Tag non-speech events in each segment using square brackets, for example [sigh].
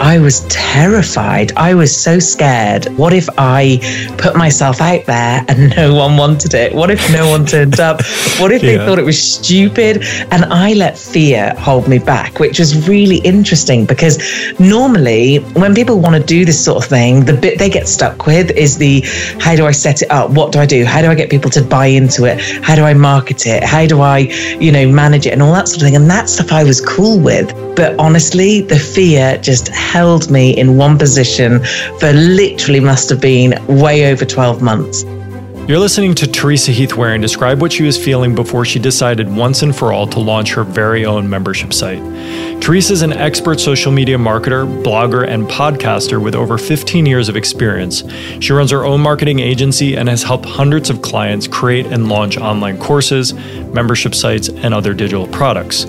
I was terrified. I was so scared. What if I put myself out there and no one wanted it? What if no one turned up? What if they thought it was stupid? And I let fear hold me back, which was really interesting because normally when people want to do this sort of thing, the bit they get stuck with is the how do I set it up? What do I do? How do I get people to buy into it? How do I market it? How do I, you know, manage it and all that sort of thing? And that stuff I was cool with. But honestly, the fear just held me in one position for literally must have been way over 12 months. You're listening to Teresa Heath Wareing describe what she was feeling before she decided once and for all to launch her very own membership site. Teresa is an expert social media marketer, blogger, and podcaster with over 15 years of experience. She runs her own marketing agency and has helped hundreds of clients create and launch online courses, membership sites, and other digital products.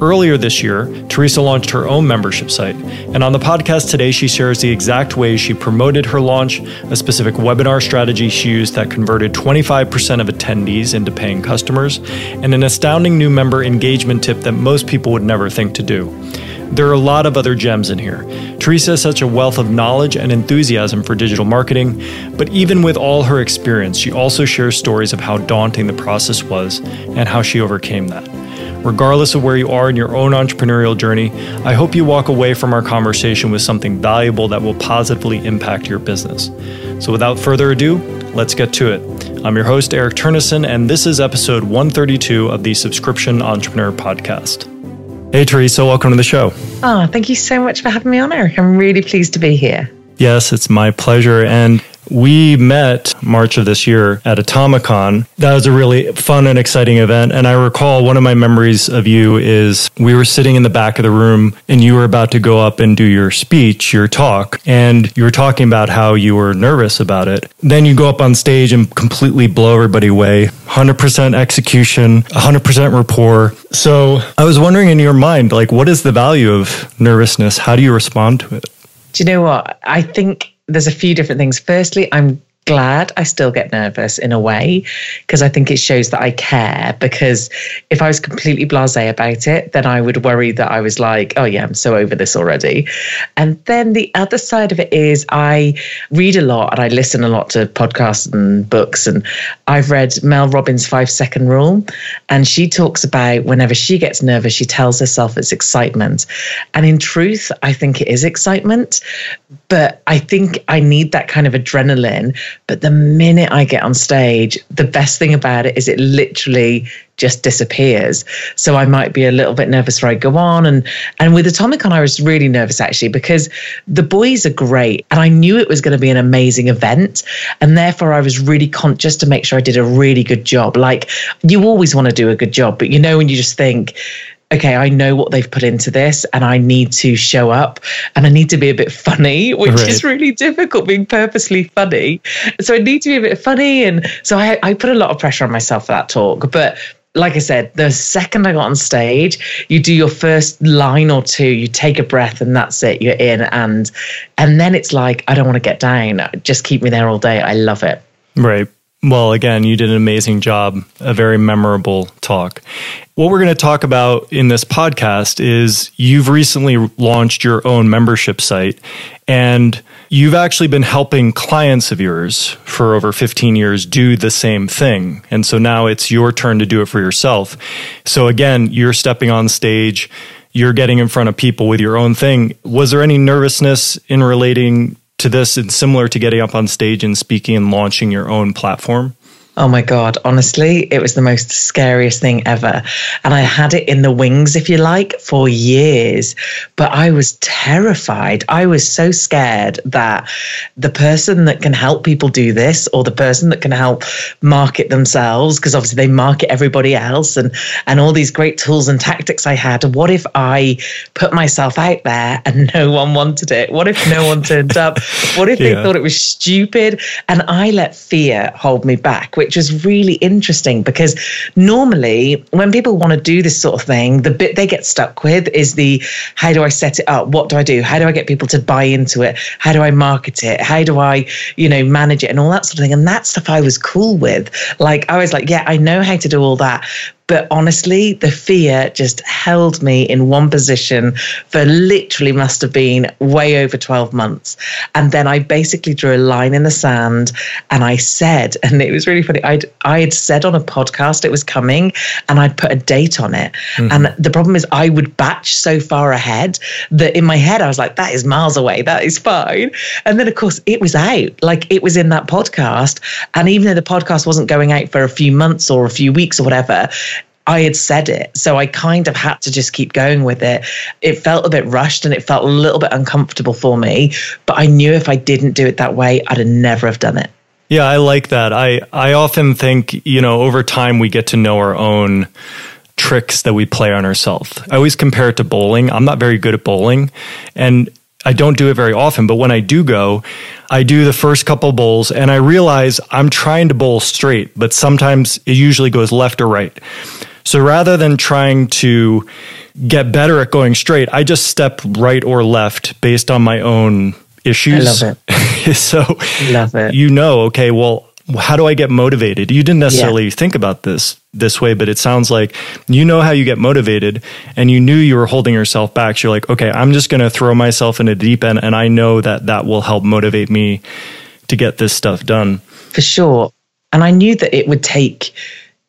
Earlier this year, Teresa launched her own membership site. And on the podcast today, she shares the exact ways she promoted her launch, a specific webinar strategy she used that converted 25% of attendees into paying customers, and an astounding new member engagement tip that most people would never think to do. There are a lot of other gems in here. Teresa has such a wealth of knowledge and enthusiasm for digital marketing, but even with all her experience, she also shares stories of how daunting the process was and how she overcame that. Regardless of where you are in your own entrepreneurial journey, I hope you walk away from our conversation with something valuable that will positively impact your business. So, without further ado, let's get to it. I'm your host, Eric Turnnessen, and this is episode 132 of the Subscription Entrepreneur Podcast. Hey, Teresa, welcome to the show. Oh, thank you so much for having me on, Eric. I'm really pleased to be here. Yes, it's my pleasure. And we met March of this year at Atomicon. That was a really fun and exciting event. And I recall one of my memories of you is we were sitting in the back of the room and you were about to go up and do your speech, your talk, and you were talking about how you were nervous about it. Then you go up on stage and completely blow everybody away. 100% execution, 100% rapport. So I was wondering in your mind, like, what is the value of nervousness? How do you respond to it? Do you know what? I think there's a few different things. Firstly, I'm glad I still get nervous in a way because I think it shows that I care. Because if I was completely blase about it, then I would worry that I was like, oh, yeah, I'm so over this already. And then the other side of it is I read a lot and I listen a lot to podcasts and books. And I've read Mel Robbins' five second rule. And she talks about whenever she gets nervous, she tells herself it's excitement. And in truth, I think it is excitement. But I think I need that kind of adrenaline but the minute I get on stage, the best thing about it is it literally just disappears. So I might be a little bit nervous where I go on. And and with Atomicon, I was really nervous actually because the boys are great. And I knew it was going to be an amazing event. And therefore I was really conscious to make sure I did a really good job. Like you always want to do a good job, but you know when you just think, okay, I know what they've put into this and I need to show up and I need to be a bit funny, which right. is really difficult being purposely funny. So I need to be a bit funny. And so I, I put a lot of pressure on myself for that talk. But like I said, the second I got on stage, you do your first line or two, you take a breath, and that's it. You're in, and and then it's like I don't want to get down. Just keep me there all day. I love it. Right. Well, again, you did an amazing job, a very memorable talk. What we're going to talk about in this podcast is you've recently launched your own membership site and you've actually been helping clients of yours for over 15 years do the same thing. And so now it's your turn to do it for yourself. So again, you're stepping on stage, you're getting in front of people with your own thing. Was there any nervousness in relating to this it's similar to getting up on stage and speaking and launching your own platform? Oh my God, honestly, it was the most scariest thing ever. And I had it in the wings, if you like, for years. But I was terrified. I was so scared that the person that can help people do this or the person that can help market themselves, because obviously they market everybody else and, and all these great tools and tactics I had, what if I put myself out there and [laughs] no one wanted it? What if no one turned up? What if yeah. they thought it was stupid? And I let fear hold me back which is really interesting because normally when people want to do this sort of thing, the bit they get stuck with is the how do I set it up? What do I do? How do I get people to buy into it? How do I market it? How do I, you know, manage it and all that sort of thing? And that stuff I was cool with. Like I was like, yeah, I know how to do all that. But honestly, the fear just held me in one position for literally must have been way over 12 months. And then I basically drew a line in the sand and I said, [laughs] and it was really funny, I'd, I had said on a podcast it was coming and I'd put a date on it. Mm-hmm. And the problem is, I would batch so far ahead that in my head, I was like, that is miles away. That is fine. And then, of course, it was out. Like it was in that podcast. And even though the podcast wasn't going out for a few months or a few weeks or whatever, I had said it. So I kind of had to just keep going with it. It felt a bit rushed and it felt a little bit uncomfortable for me. But I knew if I didn't do it that way, I'd have never have done it. Yeah, I like that. I, I often think, you know, over time we get to know our own tricks that we play on ourselves. I always compare it to bowling. I'm not very good at bowling. And I don't do it very often, but when I do go, I do the first couple bowls and I realize I'm trying to bowl straight, but sometimes it usually goes left or right. So rather than trying to get better at going straight, I just step right or left based on my own issues. I love it. [laughs] so love it. you know, okay, well, how do I get motivated? You didn't necessarily yeah. think about this this way, but it sounds like you know how you get motivated and you knew you were holding yourself back. So you're like, okay, I'm just going to throw myself in a deep end and I know that that will help motivate me to get this stuff done. For sure. And I knew that it would take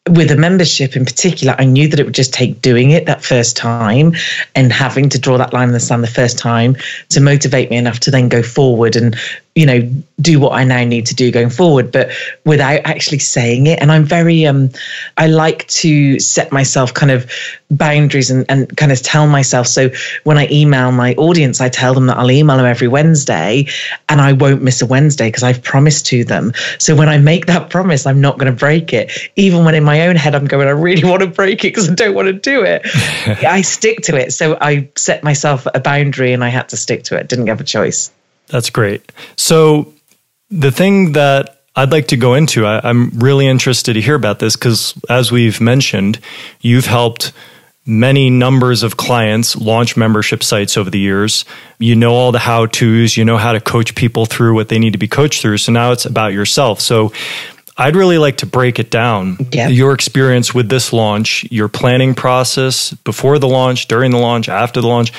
with a membership in particular, I knew that it would just take doing it that first time and having to draw that line in the sand the first time to motivate me enough to then go forward and you know do what i now need to do going forward but without actually saying it. And i'm very um i like to set myself kind of boundaries and, and kind of tell myself. So when i email my audience i tell them that i'll email them every wednesday and i won't miss a wednesday because i've promised to them. So when i make that promise i'm not going to break it. Even when in my own head i'm going i really want to break it because i don't want to do it. [laughs] I stick to it. So i set myself a boundary and i had to stick to it. Didn't have a choice that's great. So, the thing that I'd like to go into, I, am really interested to hear about this because, as we've mentioned, you've helped many numbers of clients launch membership sites over the years. You know all the how to's, you know how to coach people through what they need to be coached through. So now it's about yourself. So, I'd really like to break it down. Yep. Your experience with this launch, your planning process before the launch, during the launch, after the launch,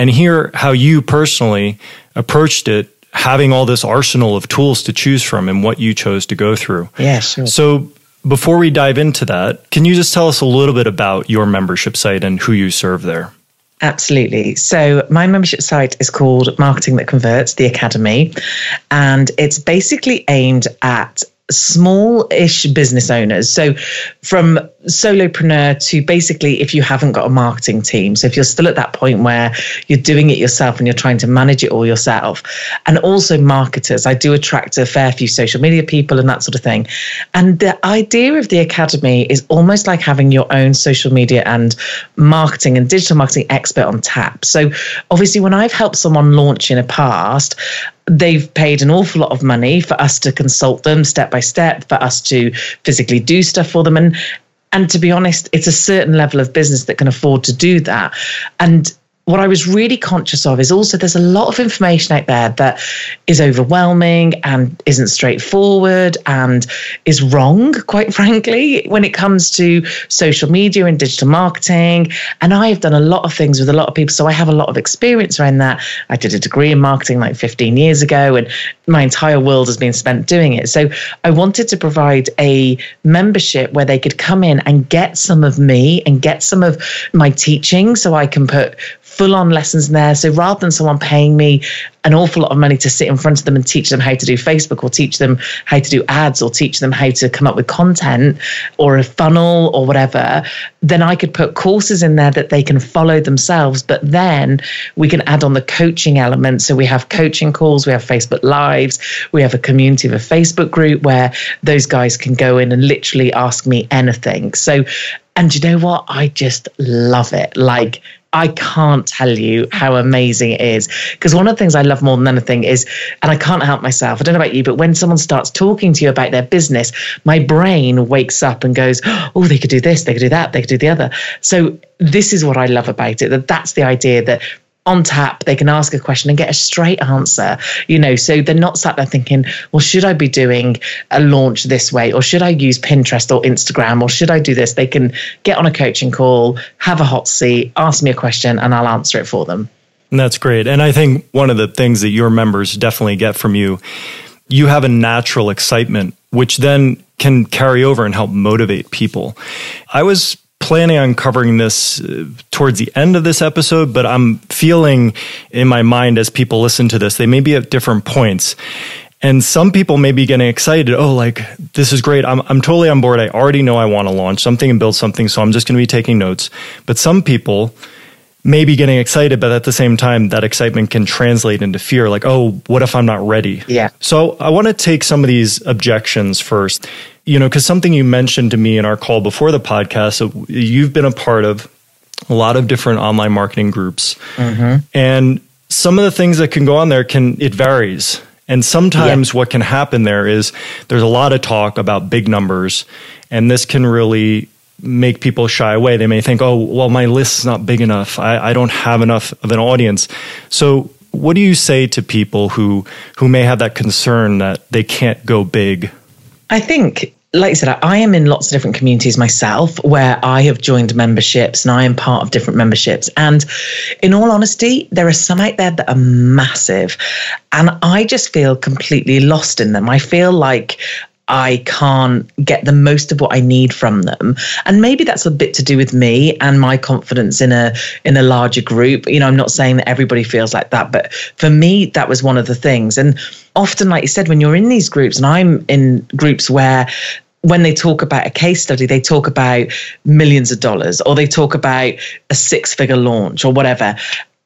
and hear how you personally approached it having all this arsenal of tools to choose from and what you chose to go through. Yeah, sure. So before we dive into that, can you just tell us a little bit about your membership site and who you serve there? Absolutely. So, my membership site is called Marketing That Converts, the Academy, and it's basically aimed at small ish business owners. So, from solopreneur to basically if you haven't got a marketing team. So, if you're still at that point where you're doing it yourself and you're trying to manage it all yourself, and also marketers, I do attract a fair few social media people and that sort of thing. And the idea of the academy is almost like having your own social media and marketing and digital marketing expert on tap. So, obviously, when I've helped someone launch in a past, they've paid an awful lot of money for us to consult them step by step, for us to physically do stuff for them. And and to be honest, it's a certain level of business that can afford to do that. And what I was really conscious of is also there's a lot of information out there that is overwhelming and isn't straightforward and is wrong, quite [laughs] frankly, when it comes to social media and digital marketing. And I have done a lot of things with a lot of people. So I have a lot of experience around that. I did a degree in marketing like 15 years ago, and my entire world has been spent doing it. So I wanted to provide a membership where they could come in and get some of me and get some of my teaching so I can put full on lessons in there. So rather than someone paying me an awful lot of money to sit in front of them and teach them how to do Facebook or teach them how to do ads or teach them how to come up with content or a funnel or whatever, then I could put courses in there that they can follow themselves. But then we can add on the coaching element. So we have coaching calls, we have Facebook Lives, we have a community of a Facebook group where those guys can go in and literally ask me anything. So, and you know what? I just love it. Like, I can't tell you how amazing it is. Because one of the things I love more than anything is, and I can't help myself, I don't know about you, but when someone starts talking to you about their business, my brain wakes up and goes, oh, they could do this, they could do that, they could do the other. So this is what I love about it that that's the idea that on tap, they can ask a question and get a straight answer, you know. So they're not sat there thinking, well, should I be doing a launch this way, or should I use Pinterest or Instagram, or should I do this? They can get on a coaching call, have a hot seat, ask me a question, and I'll answer it for them. That's great. And I think one of the things that your members definitely get from you, you have a natural excitement, which then can carry over and help motivate people. I was planning on covering this uh, towards the end of this episode, but I'm feeling in my mind as people listen to this, they may be at different points. And some people may be getting excited. Oh, like this is great. I'm, I'm totally on board. I already know I want to launch something and build something. So I'm just going to be taking notes. But some people, may be getting excited, but at the same time, that excitement can translate into fear like, oh, what if I'm not ready? Yeah. So I want to take some of these objections first you know, because something you mentioned to me in our call before the podcast, you've been a part of a lot of different online marketing groups. Mm-hmm. And some of the things that can go on there can, it varies. And sometimes what can happen there is there's a lot of talk about big numbers, and this can really make people shy away. They may think, oh, well, my list is not big enough. I, I don't have enough of an audience. So, what do you say to people who who may have that concern that they can't go big? I think like I said, I am in lots of different communities myself where I have joined memberships and I am part of different memberships. And in all honesty, there are some out there that are massive. And I just feel completely lost in them. I feel like I can't get the most of what I need from them. And maybe that's a bit to do with me and my confidence in a in a larger group. You know, I'm not saying that everybody feels like that, but for me that was one of the things. And often like you said when you're in these groups and I'm in groups where when they talk about a case study, they talk about millions of dollars or they talk about a six figure launch or whatever.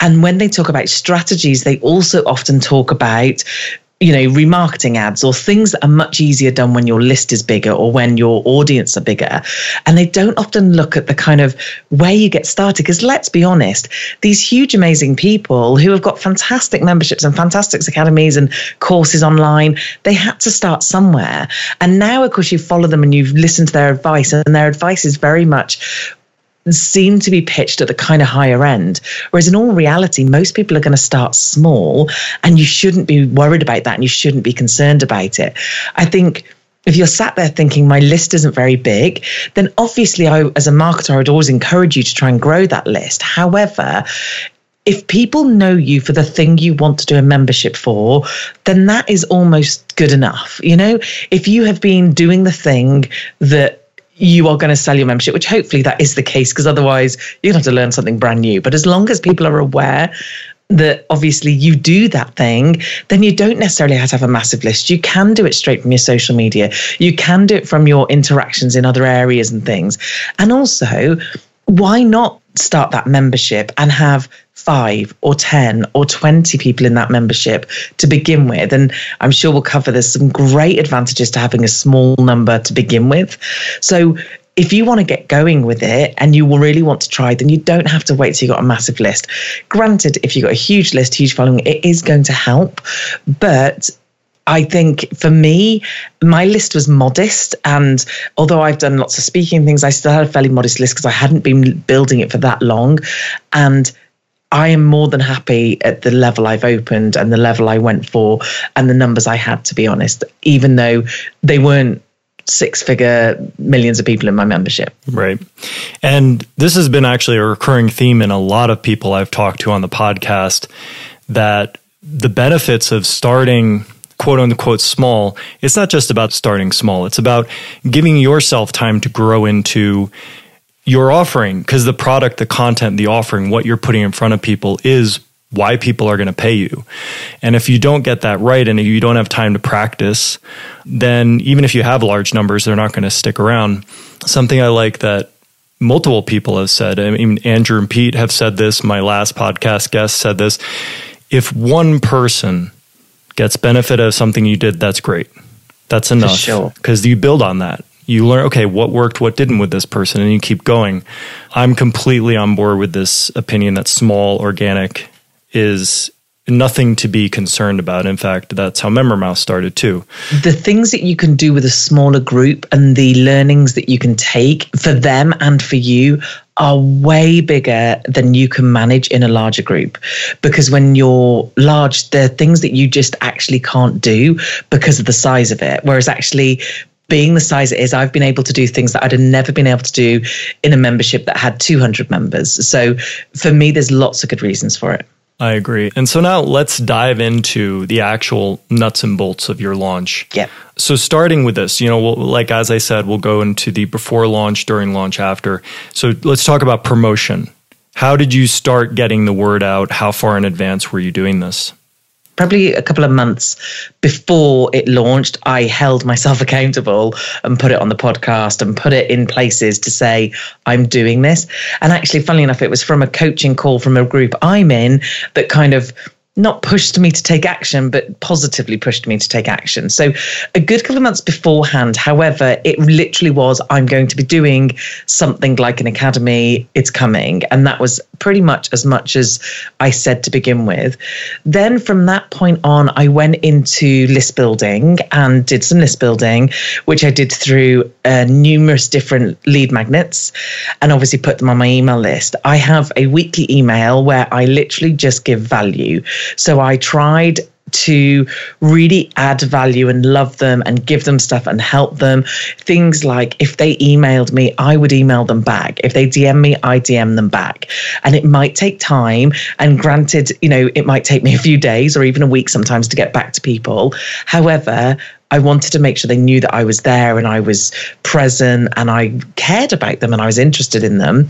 And when they talk about strategies, they also often talk about you know, remarketing ads or things that are much easier done when your list is bigger or when your audience are bigger. And they don't often look at the kind of where you get started. Because let's be honest, these huge, amazing people who have got fantastic memberships and fantastic academies and courses online, they had to start somewhere. And now, of course, you follow them and you've listened to their advice, and their advice is very much seem to be pitched at the kind of higher end. Whereas in all reality, most people are going to start small and you shouldn't be worried about that and you shouldn't be concerned about it. I think if you're sat there thinking my list isn't very big, then obviously I, as a marketer, I'd always encourage you to try and grow that list. However, if people know you for the thing you want to do a membership for, then that is almost good enough. You know, if you have been doing the thing that you are going to sell your membership, which hopefully that is the case, because otherwise you're going to have to learn something brand new. But as long as people are aware that obviously you do that thing, then you don't necessarily have to have a massive list. You can do it straight from your social media. You can do it from your interactions in other areas and things. And also, why not start that membership and have five or 10 or 20 people in that membership to begin with. And I'm sure we'll cover there's some great advantages to having a small number to begin with. So if you want to get going with it and you really want to try, then you don't have to wait till you've got a massive list. Granted, if you've got a huge list, huge following, it is going to help. But I think for me, my list was modest. And although I've done lots of speaking things, I still had a fairly modest list because I hadn't been building it for that long. And I am more than happy at the level I've opened and the level I went for and the numbers I had, to be honest, even though they weren't six figure millions of people in my membership. Right. And this has been actually a recurring theme in a lot of people I've talked to on the podcast that the benefits of starting quote unquote small, it's not just about starting small. It's about giving yourself time to grow into your offering because the product, the content, the offering, what you're putting in front of people is why people are going to pay you. And if you don't get that right and you don't have time to practice, then even if you have large numbers, they're not going to stick around. Something I like that multiple people have said, I mean, Andrew and Pete have said this, my last podcast guest said this. If one person gets benefit of something you did, that's great. That's enough. because you build on that. You learn okay what worked what didn't with this person and you keep going. I'm completely on board with this opinion that small organic is nothing to be concerned about. In fact that's how membermouse started too. The things that you can do with a smaller group and the learnings that you can take for them and for you are way bigger than you can manage in a larger group. Because when you're large, there are things that you just actually can't do because of the size of it. Whereas actually, being the size it is, I've been able to do things that I'd have never been able to do in a membership that had 200 members. So for me, there's lots of good reasons for it. I agree. And so now let's dive into the actual nuts and bolts of your launch. Yeah. So starting with this, you know, we'll, like as I said, we'll go into the before launch, during launch, after. So let's talk about promotion. How did you start getting the word out? How far in advance were you doing this? Probably a couple of months before it launched, I held myself [laughs] accountable and put it on the podcast and put it in places to say, I'm doing this. And actually, funnily enough, it was from a coaching call from a group I'm in that kind of not pushed me to take action, but positively pushed me to take action. So, a good couple of months beforehand, however, it literally was I'm going to be doing something like an academy, it's coming. And that was pretty much as much as I said to begin with. Then from that point on, I went into list building and did some list building, which I did through uh, numerous different lead magnets and obviously put them on my email list. I have a weekly email where I literally just give value. So I tried to really add value and love them and give them stuff and help them. Things like if they emailed me, I would email them back. If they DM me, I DM them back. And it might take time. And granted, you know, it might take me a few days or even a week sometimes to get back to people. However, I wanted to make sure they knew that I was there and I was present and I cared about them and I was interested in them.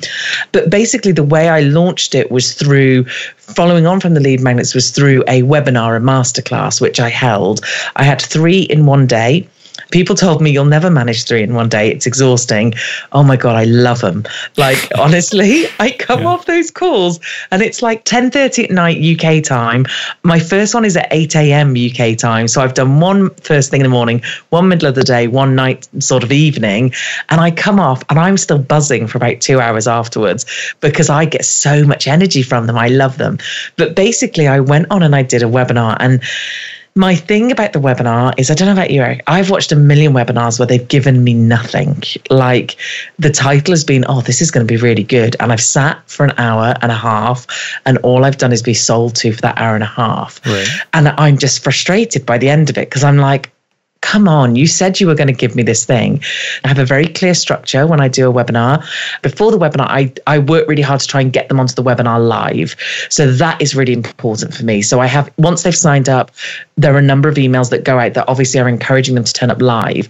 But basically, the way I launched it was through following on from the lead magnets was through a webinar, a masterclass, which I held. I had three in one day. People told me you'll never manage three in one day. It's exhausting. Oh my God, I love them. Like, [laughs] honestly, I come yeah. off those calls and it's like 10.30 at night UK time. My first one is at 8 a.m. UK time. So I've done one first thing in the morning, one middle of the day, one night sort of evening. And I come off and I'm still buzzing for about two hours afterwards because I get so much energy from them. I love them. But basically, I went on and I did a webinar and my thing about the webinar is I don't know about you, Eric. I've watched a million webinars where they've given me nothing. Like the title has been, oh, this is going to be really good. And I've sat for an hour and a half, and all I've done is be sold to for that hour and a half. Right. And I'm just frustrated by the end of it because I'm like, come on, you said you were going to give me this thing. I have a very clear structure when I do a webinar. Before the webinar, I, I work really hard to try and get them onto the webinar live. So that is really important for me. So I have, once they've signed up, there are a number of emails that go out that obviously are encouraging them to turn up live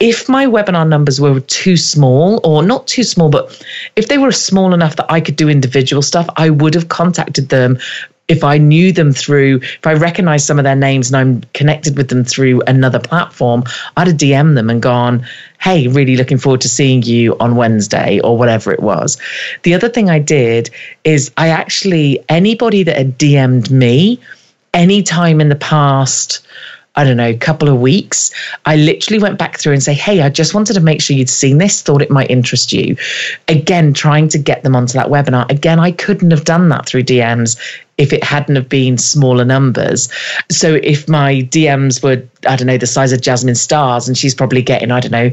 if my webinar numbers were too small or not too small but if they were small enough that i could do individual stuff i would have contacted them if I knew them through, if I recognized some of their names and I'm connected with them through another platform, I'd have DM them and gone, hey, really looking forward to seeing you on Wednesday or whatever it was. The other thing I did is I actually, anybody that had DM'd me anytime in the past, I don't know, couple of weeks, I literally went back through and say, Hey, I just wanted to make sure you'd seen this, thought it might interest you. Again, trying to get them onto that webinar. Again, I couldn't have done that through DMs if it hadn't have been smaller numbers. So if my DMs were, I don't know, the size of Jasmine Star's and she's probably getting, I don't know,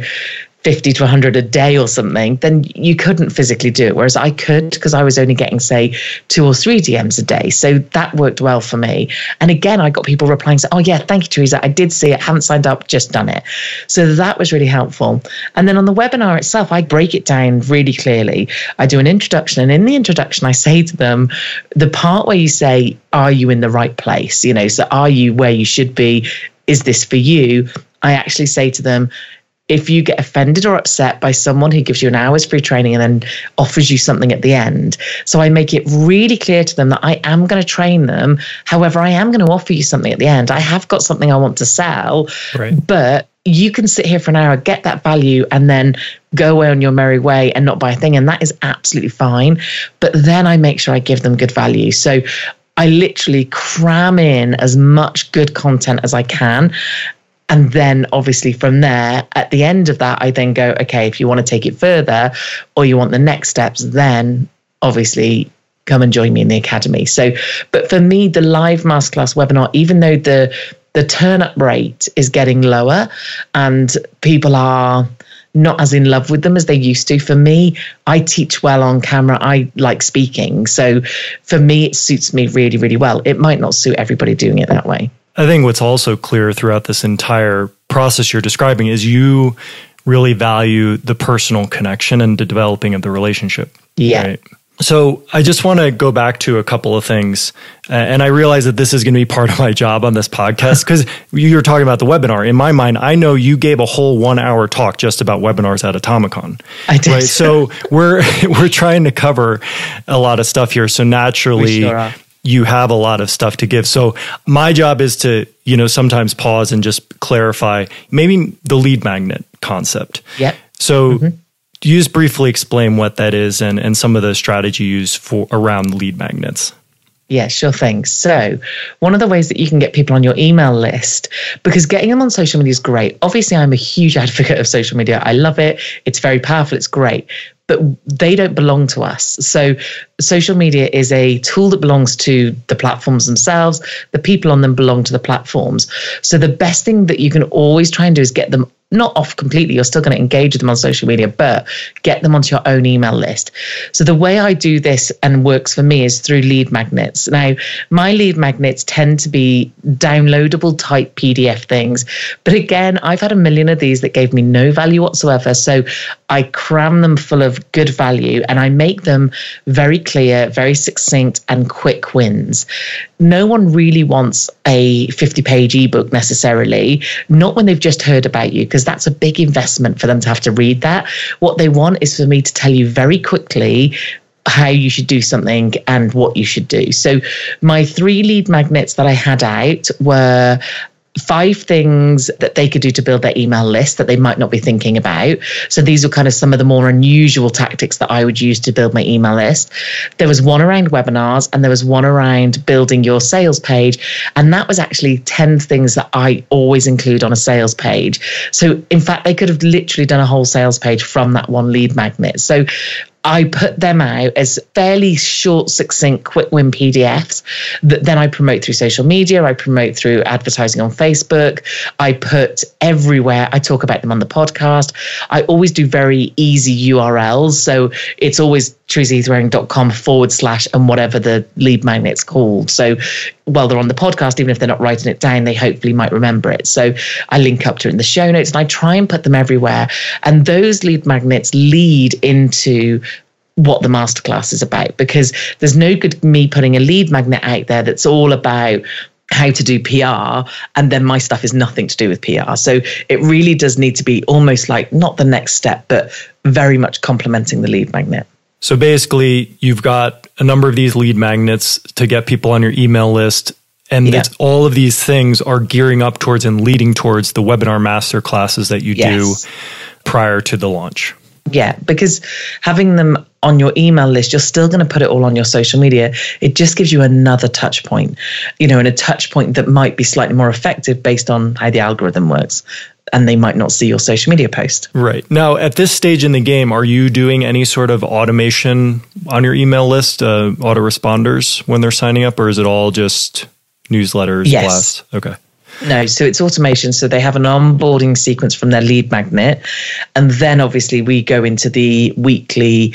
50 to 100 a day or something, then you couldn't physically do it. Whereas I could because I was only getting, say, two or three DMs a day. So that worked well for me. And again, I got people replying, saying, Oh, yeah, thank you, Teresa. I did see it, haven't signed up, just done it. So that was really helpful. And then on the webinar itself, I break it down really clearly. I do an introduction. And in the introduction, I say to them, the part where you say, Are you in the right place? You know, so are you where you should be? Is this for you? I actually say to them, if you get offended or upset by someone who gives you an hour's free training and then offers you something at the end. So I make it really clear to them that I am going to train them. However, I am going to offer you something at the end. I have got something I want to sell, right. but you can sit here for an hour, get that value, and then go away on your merry way and not buy a thing. And that is absolutely fine. But then I make sure I give them good value. So I literally cram in as much good content as I can. And then obviously from there, at the end of that, I then go, okay, if you want to take it further or you want the next steps, then obviously come and join me in the academy. So, but for me, the live masterclass webinar, even though the the turn up rate is getting lower and people are not as in love with them as they used to. For me, I teach well on camera. I like speaking. So for me, it suits me really, really well. It might not suit everybody doing it that way. I think what's also clear throughout this entire process you're describing is you really value the personal connection and the developing of the relationship. Yeah. Right? So I just want to go back to a couple of things. Uh, and I realize that this is going to be part of my job on this podcast because you were talking about the webinar. In my mind, I know you gave a whole one hour talk just about webinars at Atomicon. I did. Right? So we're, [laughs] we're trying to cover a lot of stuff here. So naturally, sure you have a lot of stuff to give. So my job is to, you know, sometimes pause and just clarify maybe the lead magnet concept. Yeah. So mm-hmm you just briefly explain what that is and, and some of the strategy used for around lead magnets? Yeah, sure thing. So, one of the ways that you can get people on your email list, because getting them on social media is great. Obviously, I'm a huge [laughs] advocate of social media. I love it. It's very powerful. It's great. But they don't belong to us. So, social media is a tool that belongs to the platforms themselves. The people on them belong to the platforms. So, the best thing that you can always try and do is get them not off completely. You're still going to engage with them on social media, but get them onto your own email list. So the way I do this and works for me is through lead magnets. Now, my lead magnets tend to be downloadable type PDF things. But again, I've had a million of these that gave me no value whatsoever. So I cram them full of good value and I make them very clear, very succinct, and quick wins. No one really wants a 50 page ebook necessarily, not when they've just heard about you, because that's a big investment for them to have to read that. What they want is for me to tell you very quickly how you should do something and what you should do. So, my three lead magnets that I had out were five things that they could do to build their email list that they might not be thinking about. So these are kind of some of the more unusual tactics that I would use to build my email list. There was one around webinars and there was one around building your sales page. And that was actually 10 things that I always include on a sales page. So in fact, they could have literally done a whole sales page from that one lead magnet. So I put them out as fairly short, succinct, quick win PDFs that then I promote through social media. I promote through advertising on Facebook. I put everywhere. I talk about them on the podcast. I always do very easy URLs. So it's always teresaheathwareing.com forward slash and whatever the lead magnet's called. So while they're on the podcast, even if they're not writing it down, they hopefully might remember it. So I link up to it in the show notes and I try and put them everywhere. And those lead magnets lead into what the masterclass is about because there's no good me putting a lead magnet out there that's all about how to do PR, and then my stuff is nothing to do with PR. So it really does need to be almost like not the next step, but very much complementing the lead magnet. So basically, you've got a number of these lead magnets to get people on your email list. And yeah. all of these things are gearing up towards and leading towards the webinar master classes that you yes. do prior to the launch. Yeah, because having them on your email list, you're still going to put it all on your social media. It just gives you another touch point, you know, and a touch point that might be slightly more effective based on how the algorithm works and they might not see your social media post. Right. Now, at this stage in the game, are you doing any sort of automation on your email list, uh, autoresponders when they're signing up, or is it all just newsletters, yes. blasts? Okay. No, so it's automation. So they have an onboarding sequence from their lead magnet. And then obviously we go into the weekly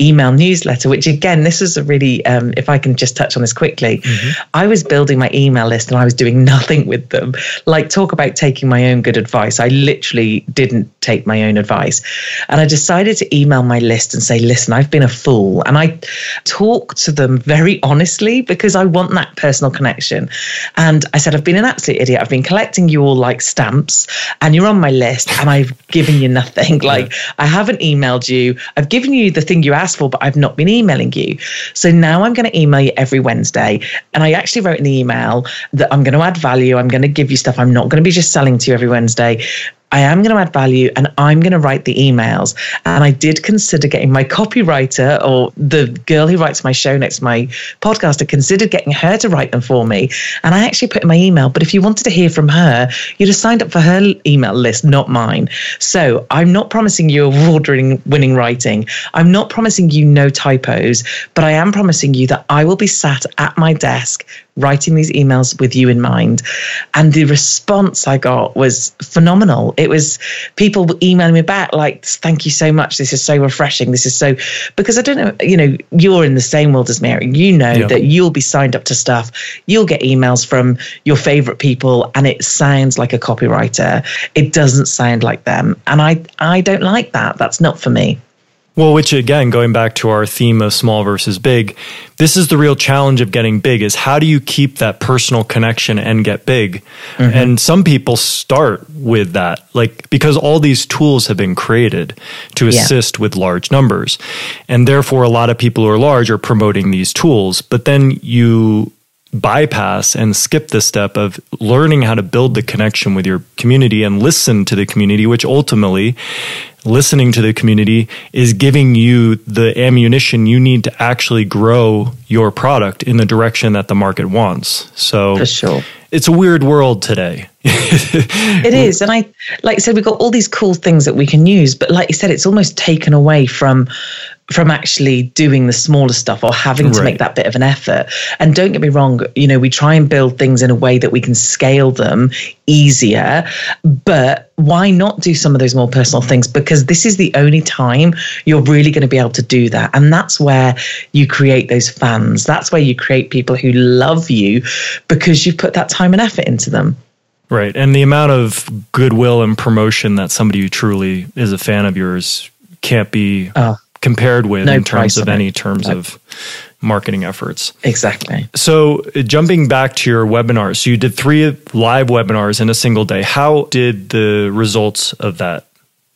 email newsletter, which again, this is a really, um, if I can just touch on this quickly, mm-hmm. I was building my email list and I was doing [laughs] nothing with them. Like, talk about taking my own good advice. I literally didn't take my own advice. And I decided to email my list and say, listen, I've been a fool. And I talk to them very honestly because I want that personal connection. And I said, I've been an absolute idiot. I've been collecting you all like stamps and you're on my list and I've given you nothing. [laughs] Like, I haven't emailed you. I've given you the thing you asked for, but I've not been emailing you. So now I'm going to email you every Wednesday. And I actually wrote in the email that I'm going to add value. I'm going to give you stuff. I'm not going to be just selling to you every Wednesday. I am going to add value and I'm going to write the emails. And I did consider getting my copywriter or the girl who writes my show next to my podcaster, considered getting her to write them for me. And I actually put in my email, but if you wanted to hear from her, you'd have signed up for her email list, not mine. So I'm not promising you award winning writing. I'm not promising you no typos, but I am promising you that I will be sat at my desk writing these emails with you in mind. And the response I got was phenomenal. It was people emailing me back, like, thank you so much. This is so refreshing. This is so, because I don't know, you know, you're in the same world as Mary. You know yeah. that you'll be signed up to stuff, you'll get emails from your favorite people, and it sounds like a copywriter. It doesn't sound like them. And I, I don't like that. That's not for me. Well, which again, going back to our theme of small versus big, this is the real challenge of getting big is how do you keep that personal connection and get big? Mm-hmm. And some people start with that, like because all these tools have been created to assist yeah. with large numbers. And therefore a lot of people who are large are promoting these tools, but then you bypass and skip the step of learning how to build the connection with your community and listen to the community, which ultimately listening to the community is giving you the ammunition you need to actually grow your product in the direction that the market wants. So For sure. it's a weird world today. it [laughs] is. And I like I said, we've got all these cool things that we can use, but like you said, it's almost taken away from from actually doing the smaller stuff or having to right. make that bit of an effort. And don't get me wrong, you know, we try and build things in a way that we can scale them easier, but why not do some of those more personal things? Because this is the only time you're really going to be able to do that. And that's where you create those fans. That's where you create people who love you because you've put that time and effort into them. Right. And the amount of goodwill and promotion that somebody who truly is a fan of yours can't be uh, compared with no in terms of any terms no. of marketing efforts. Exactly. So, uh, jumping back to your webinars, so you did three live webinars in a single day. How did the results of that?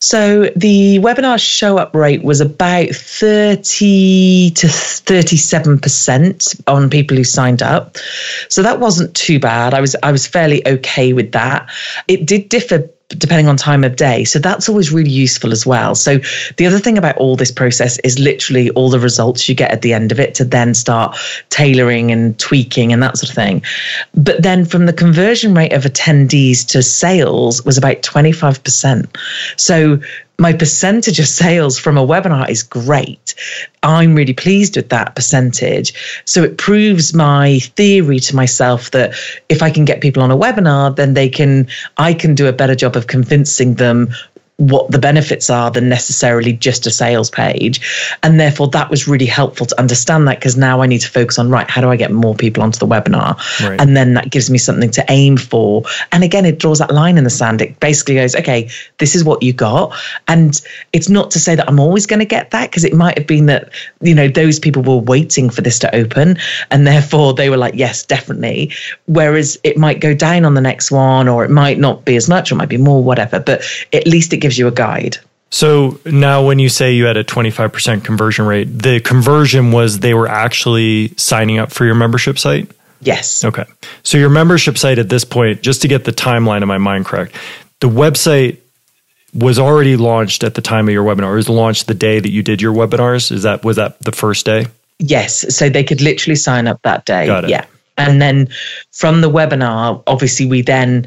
So, the webinar show up rate was about 30 to 37% on people who signed up. So that wasn't too bad. I was I was fairly okay with that. It did differ depending on time of day. So that's always really useful as well. So the other thing about all this process is literally all the results you get at the end of it to then start tailoring and tweaking and that sort of thing. But then from the conversion rate of attendees to sales was about 25%. So my percentage of sales from a webinar is great. I'm really pleased with that percentage. So it proves my theory to myself that if I can get people on a webinar, then they can, I can do a better job of convincing them what the benefits are than necessarily just a sales page. And therefore, that was really helpful to understand that because now I need to focus on, right, how do I get more people onto the webinar? Right. And then that gives me something to aim for. And again, it draws that line in the sand. It basically goes, okay, this is what you got. And it's not to say that I'm always going to get that because it might have been that, you know, those people were waiting for this to open. And therefore, they were like, yes, definitely. Whereas it might go down on the next one or it might not be as much or it might be more, whatever. But at least it gives gives you a guide. So now, when you say you had a 25% conversion rate, the conversion was they were actually signing up for your membership site? Yes. Okay. So, your membership site at this point, just to get the timeline of my mind correct, the website was already launched at the time of your webinar. It was launched the day that you did your webinars. Is that was that the first day? Yes. So they could literally sign up that day. Got it. Yeah. And then from the webinar, obviously, we then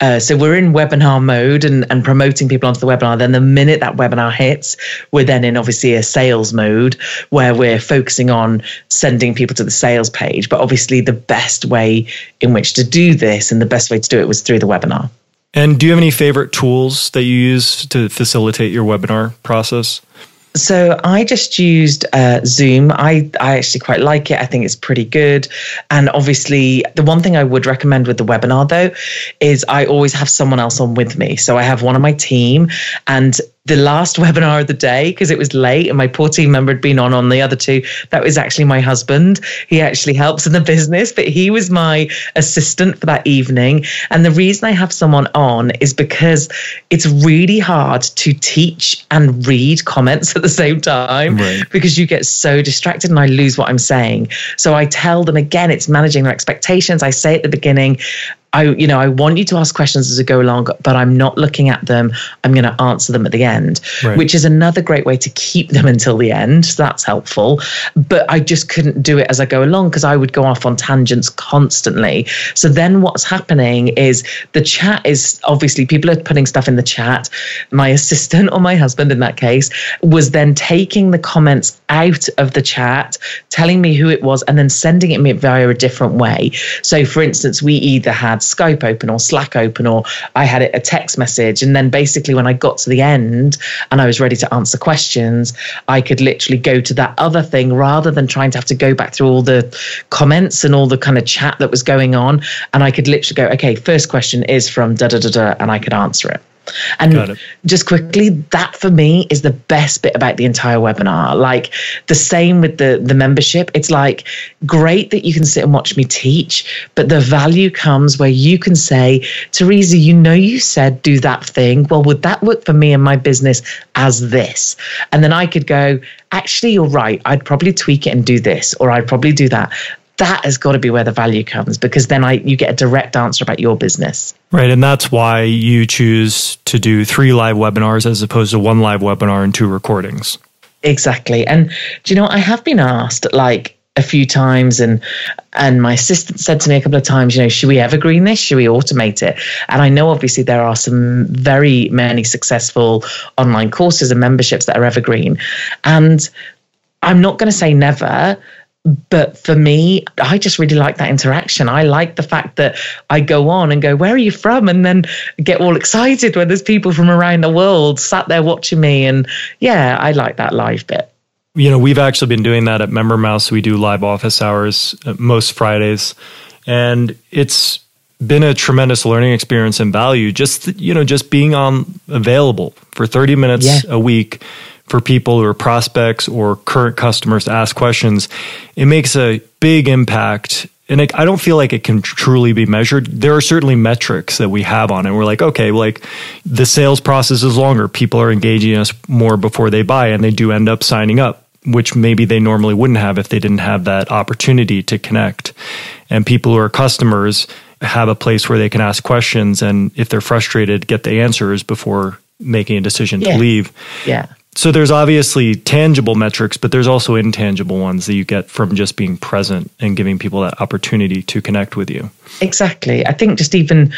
uh, so we're in webinar mode and, and promoting people onto the webinar. Then the minute that webinar hits, we're then in obviously a sales mode where we're focusing on sending people to the sales page. But obviously, the best way in which to do this and the best way to do it was through the webinar. And do you have any favorite tools that you use to facilitate your webinar process? So I just used uh, Zoom. I, I actually quite like it. I think it's pretty good. And obviously, the one thing I would recommend with the webinar, though, is I always have someone else on with me. So I have one of my team, and the last [laughs] webinar of the day because it was late and my poor team member had been on on the other two. That was actually my husband. He actually helps in the [laughs] business, but he was my assistant for that evening. And the reason I have someone on is because it's really hard to teach and read comments [laughs] at the same time right. because you get so distracted and I lose what I'm saying. So I tell them again, it's managing their expectations. I say at the beginning, I, you know, I want you to ask questions as we go along, but I'm not looking at them. I'm going to answer them at the end, right. which is another great way to keep them until the end. So that's helpful. But I just couldn't do it as I go along because I would go off on tangents constantly. So then what's happening is the chat is obviously people are putting stuff in the chat. My assistant or my husband in that case was then taking the comments out of the chat, telling me who it was, and then sending it me via a different way. So for instance, we either had Skype open or Slack open, or I had a text message. And then basically, when I got to the end and I was ready to answer questions, I could literally go to that other thing rather than trying to have to go back through all the comments and all the kind of chat that was going on. And I could literally go, okay, first question is from da da da da, and I could answer it. And just quickly, that for me is the best bit about the entire webinar. Like the same with the the membership. It's like great that you can sit and watch me teach, but the value comes where you can say, Teresa, you know you said do that thing. Well, would that work for me and my business as this? And then I could go, actually, you're right. I'd probably tweak it and do this, or I'd probably do that that has got to be where the value comes because then I you get a direct answer about your business. Right, and that's why you choose to do three live webinars as opposed to one live webinar and two recordings. Exactly. And do you know I have been asked like a few times and and my assistant said to me a couple of times you know should we evergreen this should we automate it and i know obviously there are some very many successful online courses and memberships that are evergreen and i'm not going to say never but for me, I just really like that interaction. I like the fact that I go on and go, Where are you from? And then get all excited when there's people from around the world sat there watching me. And yeah, I like that live bit. You know, we've actually been doing that at MemberMouse. We do live office hours uh, most Fridays. And it's been a tremendous learning experience and value. Just, you know, just being on available for 30 minutes yeah. a week for people or prospects or current customers to ask questions, it makes a big impact. And it, I don't feel like it can truly be measured. There are certainly metrics that we have on it. We're like, okay, like the sales process is longer. People are engaging us more before they buy, and they do end up signing up, which maybe they normally wouldn't have if they didn't have that opportunity to connect. And people who are customers have a place where they can ask questions, and if they're frustrated, get the answers before making a decision yeah. to leave. Yeah so there's obviously tangible metrics, but there's also intangible ones that you get from just being present and giving people that opportunity to connect with you. Exactly. I think just even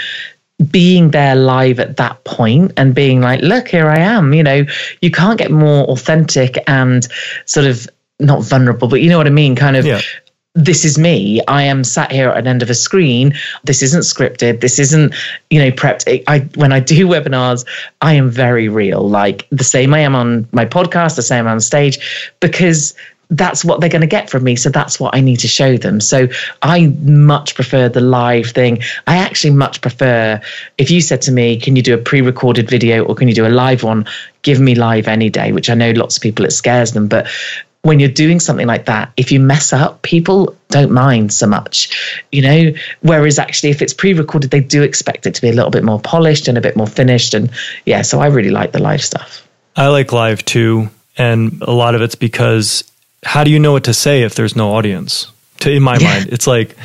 being there live at that point and being like, look, here I am, you know, you can't get more authentic and sort of not vulnerable, but you know what I mean? Kind of yeah this is me. I am sat here at an end of a screen. This isn't scripted. This isn't, you know, prepped. I when I do [laughs] webinars, I am very real. Like the same I am on my podcast, the same on stage, because that's what they're going to get from me. So that's what I need to show them. So I much prefer the live thing. I actually much prefer if you said to me, Can you do a pre recorded video or can you do a live one? Give me live any day, which I know lots of people it scares them. But when you're doing something like that, if you mess up, people don't mind so much, you know. Whereas actually, if it's pre-recorded, they do expect it to be a little bit more polished and a bit more finished. And yeah, so I really like the live stuff. I like live too, and a lot of it's because how do you know what to say if there's no audience? To in my yeah. mind, it's like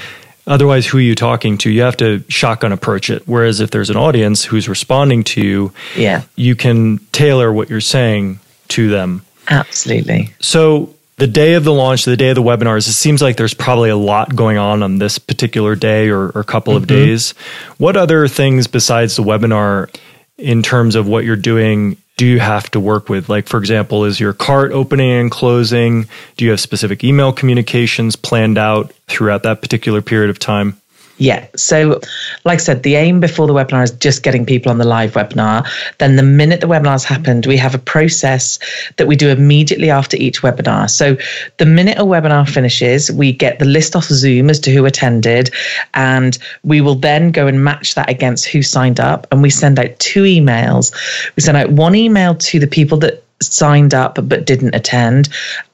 otherwise who are you talking to you have to shotgun approach it whereas if there's an audience who's responding to you yeah you can tailor what you're saying to them Absolutely. So the day of the launch, the day of the webinars, it seems like there's probably a lot going on on this particular day or, or couple mm-hmm. of days. What other things besides the webinar, in terms of what you're doing, do you have to work with? Like, for example, is your cart opening and closing? Do you have specific email communications planned out throughout that particular period of time? Yeah. So, like I said, the aim before the webinar is just getting people on the live webinar. Then, the minute the webinar's happened, we have a process that we do immediately after each webinar. So, the minute a webinar finishes, we get the list off Zoom as to who attended, and we will then go and match that against who signed up. And we send out two emails. We send out one email to the people that signed up but didn't attend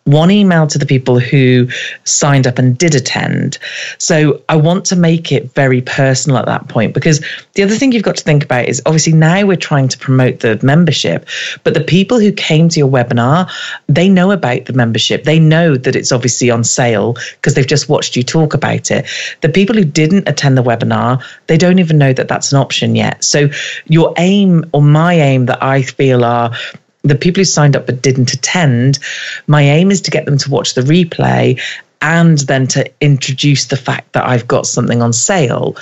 one email to the people who signed up and did attend. So I want to make it very personal at that point because the other thing you've got to think about is obviously now we're trying to promote the membership, but the people who came to your webinar, they know about the membership. They know that it's obviously on sale because they've just watched you talk about it. The people who didn't attend the webinar, they don't even know that that's an option yet. So your aim or my aim that I feel are the people who signed up but didn't attend, my aim is to get them to watch the replay and then to introduce the fact that I've got something on sale.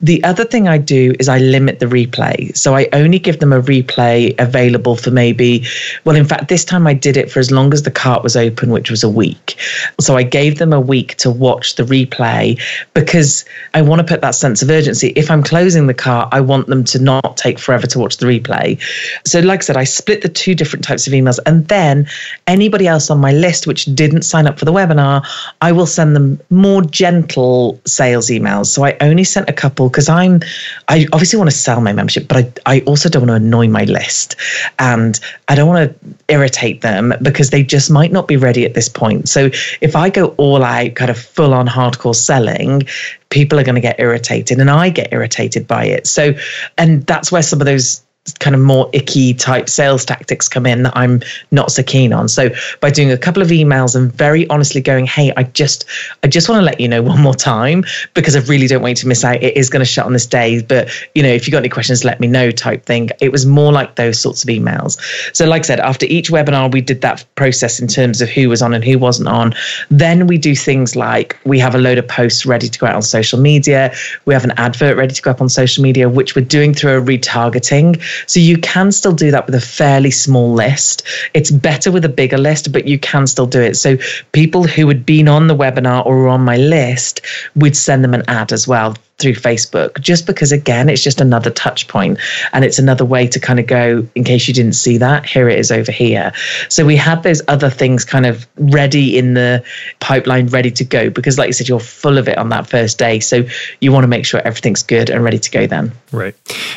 The other thing I do is I limit the replay. So I only give them a replay available for maybe, well, in fact, this time I did it for as long as the cart was open, which was a week. So I gave them a week to watch the replay because I want to put that sense of urgency. If I'm closing the cart, I want them to not take forever to watch the replay. So, like I said, I split the two different types of emails. And then anybody else on my list which didn't sign up for the webinar, I will send them more gentle sales emails. So I only sent a couple because I'm, I obviously want to sell my membership, but I, I also don't want to annoy my list. And I don't want to irritate them because they just might not be ready at this point. So if I go all out, kind of full on hardcore selling, people are going to get irritated and I get irritated by it. So, and that's where some of those kind of more icky type sales tactics come in that I'm not so keen on. So by doing a couple of emails and very honestly going, hey, I just I just want to let you know one more time because I really don't want you to miss out. It is going to shut on this day, but you know, if you got any questions, let me know type thing. It was more like those sorts of emails. So like I said, after each webinar, we did that process in terms of who was on and who wasn't on. Then we do things like we have a load of posts ready to go out on social media. We have an advert ready to go up on social media, which we're doing through a retargeting. So you can still do that with a fairly small list. It's better with a bigger list, but you can still do it. So people who had been on the webinar or on my list, we'd send them an ad as well through Facebook, just because again, it's just another touch point and it's another way to kind of go, in case you didn't see that, here it is over here. So we had those other things kind of ready in the pipeline, ready to go, because like you said, you're full of it on that first day. So you want to make sure everything's good and ready to go then. Right.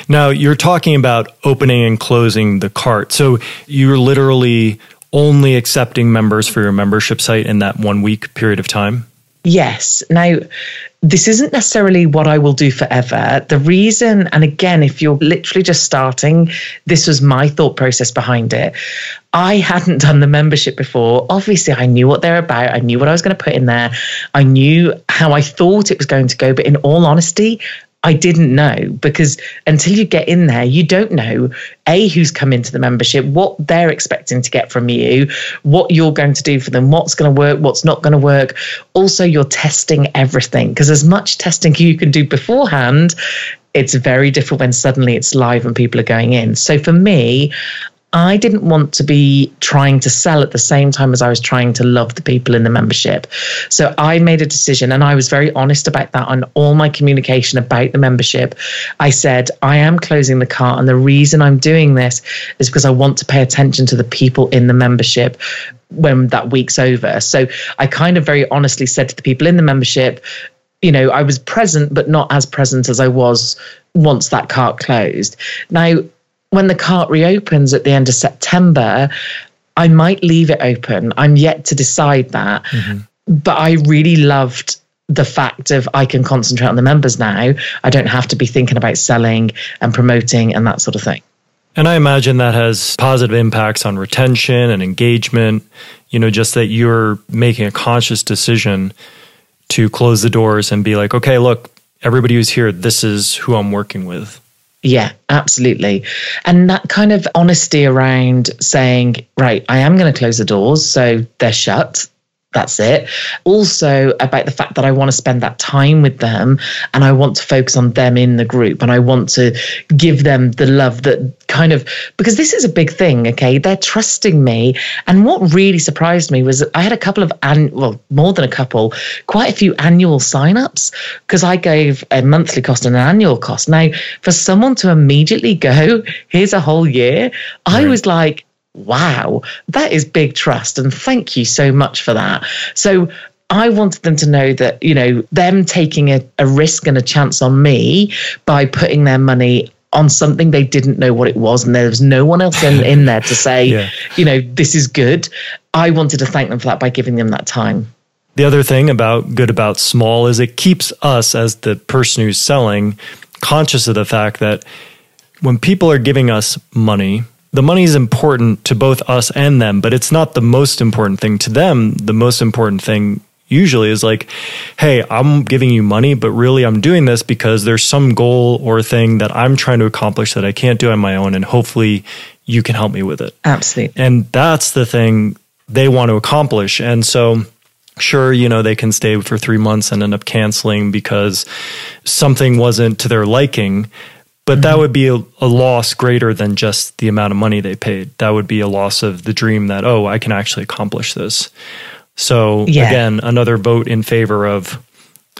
Now you're talking about opening and closing the cart. So you're literally only accepting members for your membership site in that one week period of time? Yes. Now, this isn't necessarily what I will do forever. The reason, and again, if you're literally just starting, this was my thought process behind it. I hadn't done the membership before. Obviously, I knew what they're about. I knew what I was going to put in there. I knew how I thought it was going to go. But in all honesty, I didn't know because until you get in there, you don't know A, who's come into the membership, what they're expecting to get from you, what you're going to do for them, what's going to work, what's not going to work. Also, you're testing everything because as much testing you can do beforehand, it's very different when suddenly it's live and people are going in. So for me, I didn't want to be trying to sell at the same time as I was trying to love the people in the membership. So I made a decision and I was very honest about that on all my communication about the membership. I said, I am closing the cart. And the reason I'm doing this is because I want to pay attention to the people in the membership when that week's over. So I kind of very honestly said to the people in the membership, you know, I was present, but not as present as I was once that cart closed. Now, when the cart reopens at the end of September, I might leave it open. I'm yet to decide that. Mm-hmm. But I really loved the fact of I can concentrate on the members now. I don't have to be thinking about selling and promoting and that sort of thing. And I imagine that has positive impacts on retention and engagement. You know, just that you're making a conscious decision to close the doors and be like, okay, look, everybody who's here, this is who I'm working with. Yeah, absolutely. And that kind of honesty around saying, right, I am going to close the doors. So they're shut that's it. Also, about the fact that I want to spend that time with them and I want to focus on them in the group and I want to give them the love that kind of, because this is a big thing, okay? They're trusting me. And what really surprised me was I had a couple of, an, well, more than a couple, quite a few annual signups because I gave a monthly cost and an annual cost. Now, for someone to immediately go, here's a whole year, right. I was like, wow, that is big trust. And thank you so much for that. So I wanted them to know that, you know, them taking a, a risk and a chance on me by putting their money on something they didn't know what it was and there was no one else in, in there to say [laughs] yeah. you know this is good i wanted to thank them for that by giving them that time the other thing about good about small is it keeps us as the person who's selling conscious of the fact that when people are giving us money the money is important to both us and them but it's not the most important thing to them the most important thing usually is like, hey, I'm giving you money, but really I'm doing this because there's some goal or thing that I'm trying to accomplish that I can't do on my own. And hopefully you can help me with it. Absolutely. And that's the thing they want to accomplish. And so, sure, you know, they can stay for three months and end up canceling because something wasn't to their liking. But mm-hmm. that would be a, a, loss greater than just the amount of money they paid. That would be a loss of the dream that, oh, I can actually accomplish this. So yeah. again, another vote in favor of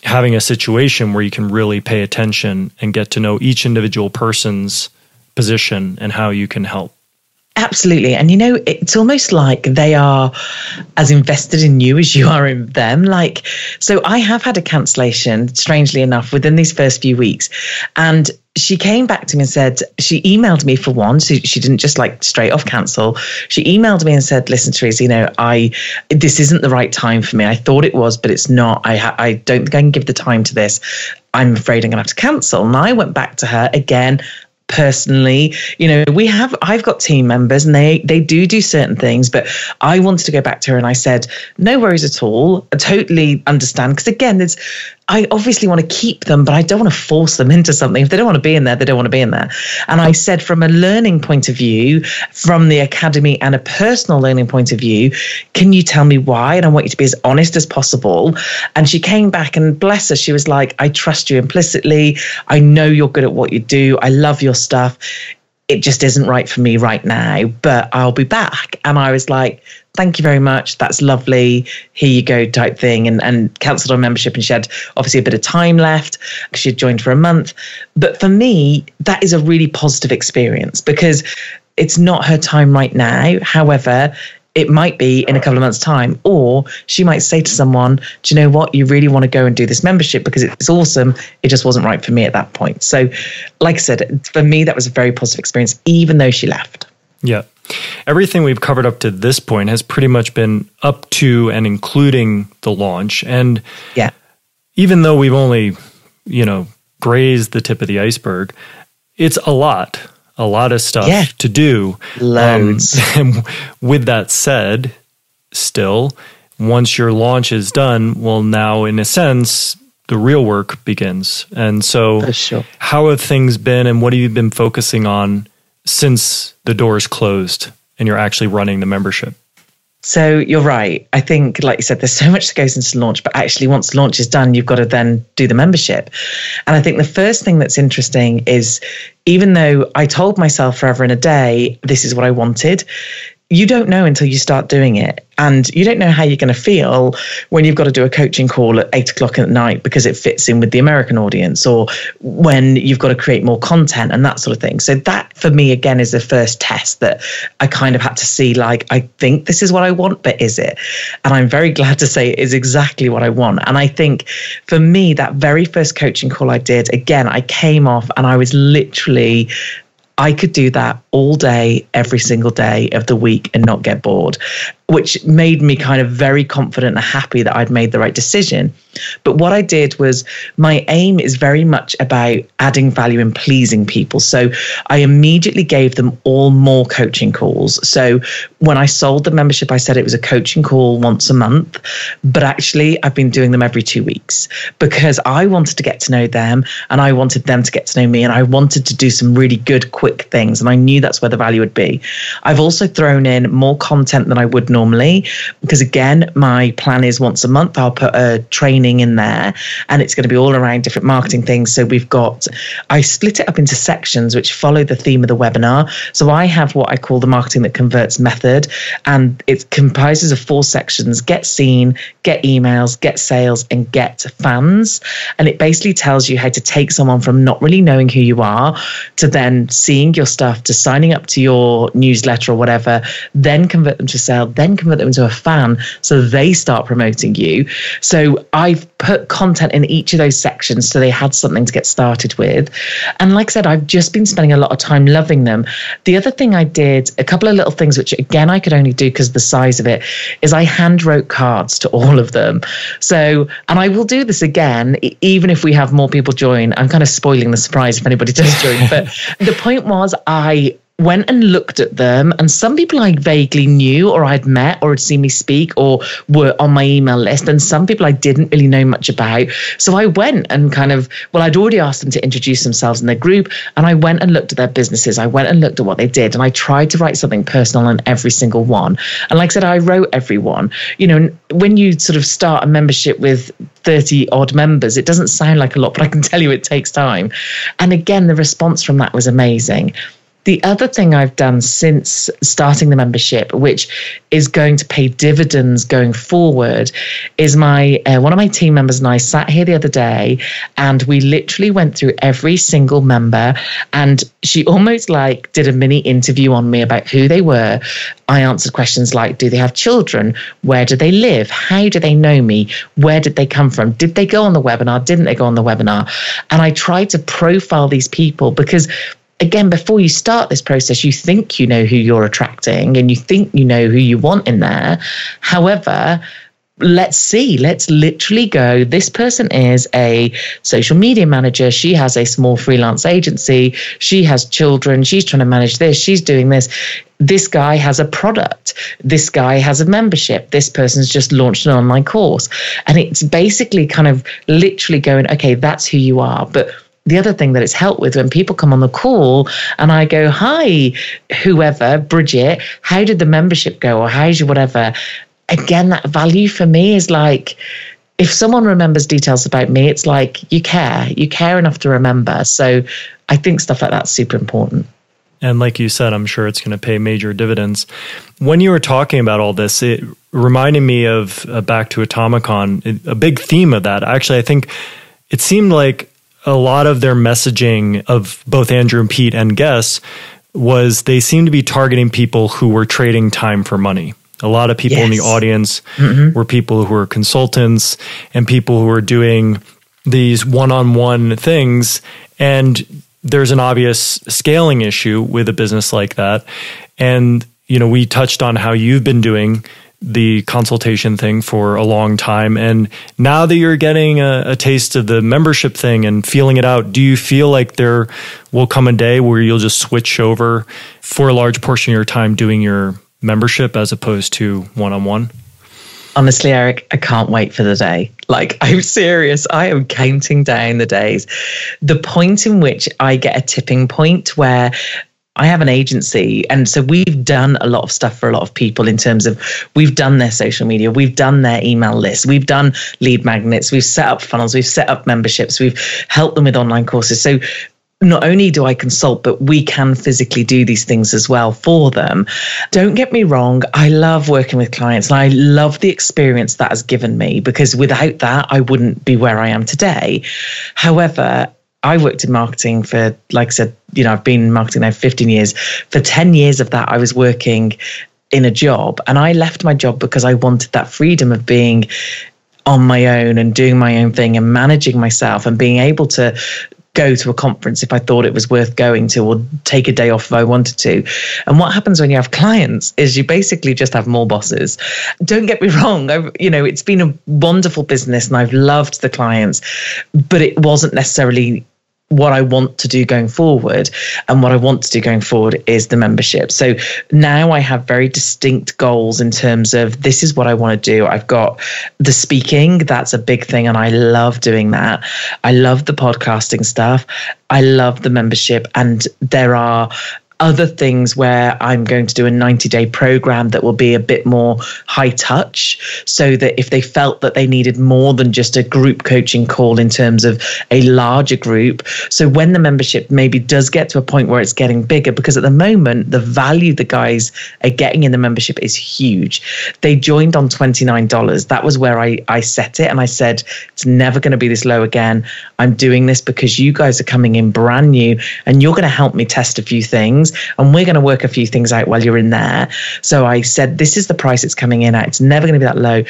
having a situation where you can really pay attention and get to know each individual person's position and how you can help. Absolutely. And you know, it's almost like they are as invested in you as you are in them. Like, so I have had a cancellation, strangely enough, within these first few weeks. And she came back to me and said, she emailed me for one. So she didn't just like straight off cancel. She emailed me and said, listen, Teresa, you know, I, this isn't the right time for me. I thought it was, but it's not. I, ha- I don't think I can give the time to this. I'm afraid I'm going to have to cancel. And I went back to her again personally you know we have i've got team members and they they do do certain things but i wanted to go back to her and i said no worries at all. I totally understand. Because again there's I obviously want to keep them, but I don't want to force them into something. If they don't want to be in there, they don't want to be in there. And I said, from a learning point of view, from the academy and a personal learning point of view, can you tell me why? And I want you to be as honest as possible. And she came back and bless her, she was like, I trust you implicitly. I know you're good at what you do. I love your stuff it just isn't right for me right now, but I'll be back. And I was like, thank you very much. That's lovely. Here you go, type thing. And, and cancelled on membership. And she had obviously a bit of time left because she had joined for a month. But for me, that is a really positive experience because it's not her time right now. However, it might be in a couple of months' time, or she might say to someone, Do you know what? You really want to go and do this membership because it's awesome. It just wasn't right for me at that point. So, like I said, for me, that was a very positive experience, even though she left. Yeah. Everything we've covered up to this point has pretty much been up to and including the launch. And yeah, even though we've only, you know, grazed the tip of the iceberg, it's a lot a lot of stuff yeah. to do. Loads. Um, [laughs] and with that said, still, once your launch is done, well, now in a sense, the real work begins. And so, sure. how have things been, and what have you been focusing on since the doors closed and you're actually running the membership? So you're right. I think, like you said, there's so much that goes into launch, but actually, once launch is done, you've got to then do the membership. And I think the first thing that's interesting is even though I told myself forever in a day, this is what I wanted, you don't know until you start doing it. And you don't know how you're going to feel when you've got to do a coaching call at eight o'clock at night because it fits in with the American audience, or when you've got to create more content and that sort of thing. So, that for me, again, is the first test that I kind of had to see like, I think this is what I want, but is it? And I'm very glad to say it is exactly what I want. And I think for me, that very first coaching call I did, again, I came off and I was literally I could do that all day, every single day of the week and not get bored which made me kind of very confident and happy that I'd made the right decision. But what I did was my aim is very much about adding value and pleasing people. So I immediately gave them all more coaching calls. So when I sold the membership, I said it was a coaching call once a month, but actually I've been doing them every two weeks because I wanted to get to know them and I wanted them to get to know me and I wanted to do some really good, quick things. And I knew that's where the value would be. I've also thrown in more content than I would normally because again my plan is once a month i'll put a training in there and it's going to be all around different marketing things so we've got i split it up into sections which follow the theme of the webinar so i have what i call the marketing that converts method wizard and it comprises of four sections get seen, get emails, get sales, and get fans. And it basically tells you how to take someone from not really knowing who you are to then seeing your stuff to signing up to your newsletter or whatever, then convert them to sale, then convert them into a fan so they start promoting you. So I've put content in each of those sections so they had something to get started with. And like I said, I've just been spending a lot of time loving them. The other thing I did, a couple of little things, which again I could only do because of the size of it, is I hand wrote cards to all of them. So, and I will do this again, even if we have more people join. I'm kind of spoiling the surprise if anybody does join. but [laughs] the point was, I went and looked at them and some people I vaguely knew or I'd met or had seen me speak or were on my email list and some people I didn't really know much about. So I went and kind of well I'd already asked them to introduce themselves in their group and I went and looked at their businesses. I went and looked at what they did and I tried to write something personal on every single one. And like I said I wrote everyone you know when you sort of start a membership with 30 odd members it doesn't sound like a lot but I can tell you it takes time. And again the response from that was amazing the other thing I've done since starting the membership, which is going to pay dividends going forward, is my uh, one of my team members and I sat here the other day, and we literally went through every single member, and she [laughs] almost like did a mini interview on me about who they were. I answered questions like, "Do they have children? Where do they live? How do they know me? Where did they come from? Did they go on the webinar? Didn't they go on the webinar?" And I tried to profile these people because again, before you start this process, you think you know who you're attracting and you think you know who you want in there. However, let's see. Let's literally go. This person is a social media manager. She has a small freelance agency. She has children. She's trying to manage this. She's doing this. This guy has a product. This guy has a membership. This person's just launched an online course. And it's basically kind of literally going okay that's who you are. But the other thing that it's helped with when people come on the call and I go, Hi, whoever, Bridget, how did the membership go? Or how's your whatever? Again, that value for me is like, if someone remembers details about me, it's like you care, you care enough to remember. So I think stuff like that's super important. And like you said, I'm sure it's going to pay major dividends. When you were talking about all this, it reminded me of uh, back to Atomicon, a big theme of that. Actually, I think it seemed like a lot of their messaging of both Andrew and Pete and guests was they seemed to be targeting people who were trading time for money. A lot of people yes. in the audience mm-hmm. were people who were consultants and people who were doing these one on one things. And there's an obvious scaling issue with a business like that. And, you know, we touched on how you've been doing the consultation thing for a long time. And now that you're getting a, a, taste of the membership thing and feeling it out, do you feel like there will come a day where you'll just switch over for a large portion of your time doing your membership as opposed to one on one? Honestly, Eric, I can't wait for the day. Like, I'm [laughs] serious. I am counting down the days. The point in which I get a tipping point where I have an agency. And so we've done a lot of stuff for a lot of people in terms of we've done their social media, we've done their email list, we've done lead magnets, we've set up funnels, we've set up memberships, we've helped them with online courses. So not only do I consult, but we can physically do these things as well for them. Don't get me wrong, I love working with clients and I love the experience that has given me because without that, I wouldn't be where I am today. However, I worked in marketing for, like I said, you know, I've been in marketing now 15 years. For 10 years of that, I was working in a job and I left my job because I wanted that freedom of being on my own and doing my own thing and managing myself and being able to go to a conference if I thought it was worth going to or take a day off if I wanted to. And what happens when you have clients is you basically just have more bosses. Don't get me wrong, I've, you know, it's been a wonderful business and I've loved the clients, but it wasn't necessarily what I want to do going forward. And what I want to do going forward is the membership. So now I have very distinct goals in terms of this is what I want to do. I've got the speaking, that's a big thing. And I love doing that. I love the podcasting stuff. I love the membership. And there are other things where I'm going to do a 90 day program that will be a bit more high touch so that if they felt that they needed more than just a group coaching call in terms of a larger group. So when the membership maybe does get to a point where it's getting bigger, because at the moment, the value the guys are getting in the membership is huge. They joined on $29. That was where I, I set it. And I said, it's never going to be this low again. I'm doing this because you guys are coming in brand new and you're going to help me test a few things and we're going to work a few things out while you're in there. So I said, this is the price it's coming in at. It's never going to be that low.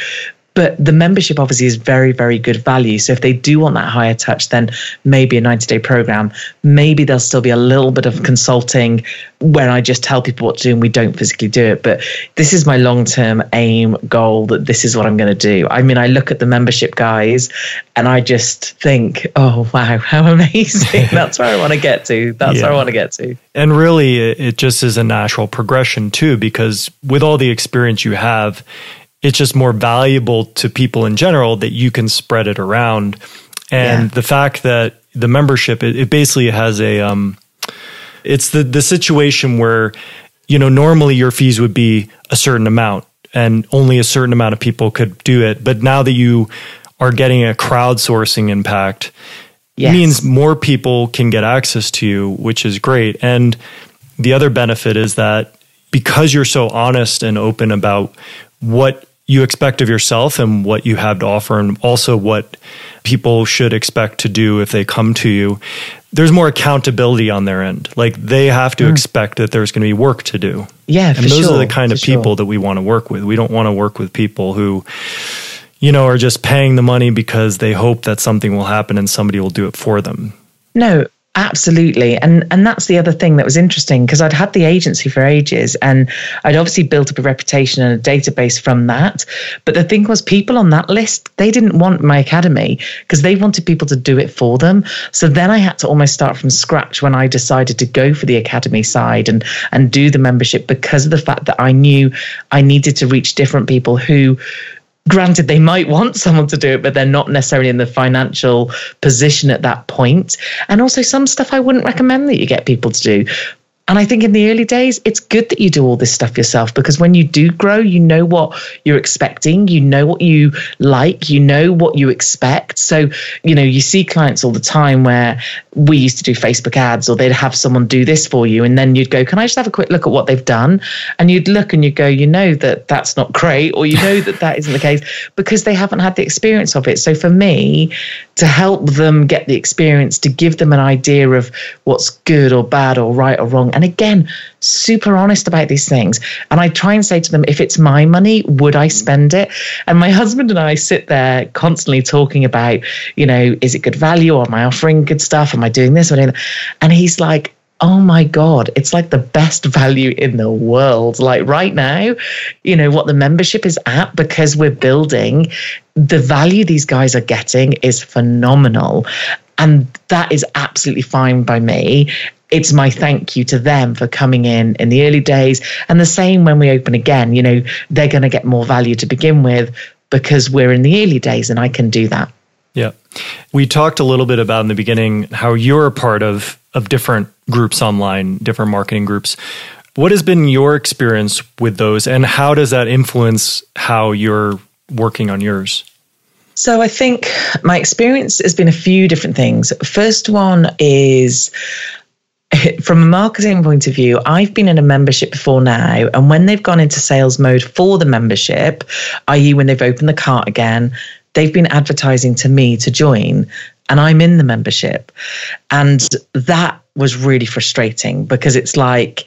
But the membership obviously is very, very good value. So if they do want that higher touch, then maybe a 90 day program, maybe there'll still be a little bit of consulting where I just tell people what to do and we don't physically do it. But this is my long term aim goal that this is what I'm going to do. I mean, I look at the membership guys and I just think, oh, wow, [laughs] how amazing. [laughs] That's where I want to get to. That's yeah. where I want to get to. And really, it just is a natural progression too, because with all the experience you have, it's just more valuable to people in general that you can spread it around. And yeah. the fact that the membership, it, it basically has a, um, it's the, the situation where, you know, normally your fees would be a certain amount and only a certain amount of people could do it. But now that you are getting a crowdsourcing impact, yes. means more people can get access to you, which is great. And the other benefit is that because you're so honest and open about what you expect of yourself and what you have to offer, and also what people should expect to do if they come to you. There's more accountability on their end. Like they have to mm. expect that there's going to be work to do. Yeah, and those sure, are the kind of people sure. that we want to work with. We don't want to work with people who, you know, are just paying the money because they hope that something will happen and somebody will do it for them. No, Absolutely. And and that's the other thing that was interesting because I'd had the agency for ages and I'd obviously built up a reputation and a database from that. But the thing was people on that list, they didn't want my academy because they wanted people to do it for them. So then I had to almost start from scratch when I decided to go for the academy side and and do the membership because of the fact that I knew I needed to reach different people who granted they might want someone to do it but they're not necessarily in the financial position at that point. And also some stuff i wouldn't recommend that you get people to do and I think in the early days, it's good that you do all this stuff yourself because when you do grow, you know what you're expecting, you know what you like, you know what you expect. So, you know, you see clients all the time where we used to do Facebook ads or they'd have someone do this for you. And then you'd go, Can I just have a quick look at what they've done? And you'd look and you'd go, You know that that's not great, or you know that that isn't the case because they haven't had the experience of it. So for me, to help them get the experience, to give them an idea of what's good or bad or right or wrong. And again, super honest about these things. And I try and say to them, if it's my money, would I spend it? And my husband and I sit there constantly talking about, you know, is it good value? Or am I offering good stuff? Am I doing this? And he's like, oh my god it's like the best value in the world like right now you know what the membership is at because we're building the value these guys are getting is phenomenal and that is absolutely fine by me it's my thank you to them for coming in in the early days and the same when we open again you know they're going to get more value to begin with because we're in the early days and I can do that yeah we talked a little bit about in the beginning how you're a part of of different groups online, different marketing groups. What has been your experience with those, and how does that influence how you're working on yours? So I think my experience has been a few different things. First one is [laughs] from a marketing point of view, I've been in a membership before now, and when they've gone into sales mode for the membership, i.e., when they've opened the cart again, they've been advertising to me to join and I'm in the membership. And that was really frustrating because it's like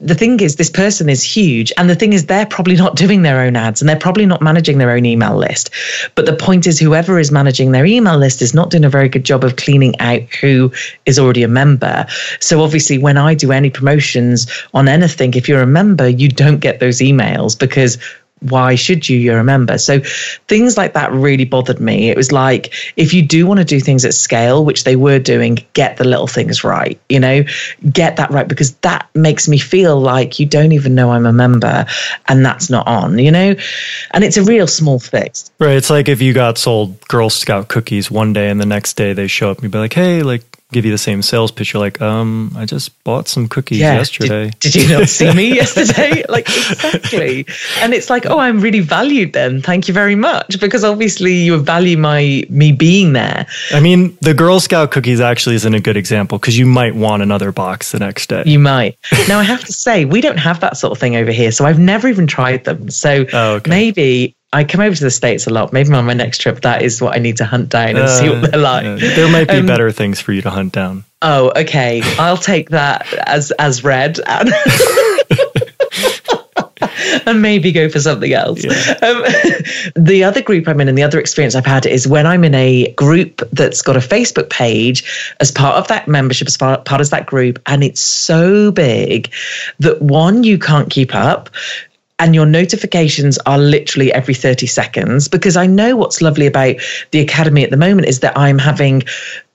the thing is this person is huge. And the thing is they're probably not doing their own ads and they're probably not managing their own email list. But the point is whoever is managing their email list is not doing a very good job of cleaning out who is already a member. So obviously when i do any promotions on anything if you're a member you don't get those emails because why should you? You're a member. So things like that really bothered me. It was like, if you do want to do things at scale, which they were doing, get the little things right, you know, get that right, because that makes me feel like you don't even know I'm a member and that's not on, you know? And it's a real small fix. Right. It's like if you got sold Girl Scout cookies one day and the next day they show up and you'd be like, hey, like, give you the same sales pitch. You're like, um, I just bought some cookies yeah. yesterday. Did, [laughs] did, you not see me [laughs] yesterday? like exactly. And it's like, oh, I'm really valued then. Thank you very much. Because obviously you value my me being there. I mean, the Girl Scout cookies actually isn't a good example because you might want another box the next day. You might. now I have to say, we don't have that sort of thing over here. So I've never even tried them. So [laughs] oh, okay. maybe I come over to the States a lot. Maybe on my next trip, that is what I need to hunt down and uh, see what they're like. there might be um, better things for you to hunt down. Oh, okay. I'll take that as as read. And [laughs] and maybe go for something else. Yeah. Um, [laughs] the other group I'm in and the other experience I've had is when I'm in a group that's got a Facebook page as part of that membership, as part, part of that group, and it's so big that one, you can't keep up and your notifications are literally every 30 seconds because I know what's lovely about the academy at the moment is that I'm having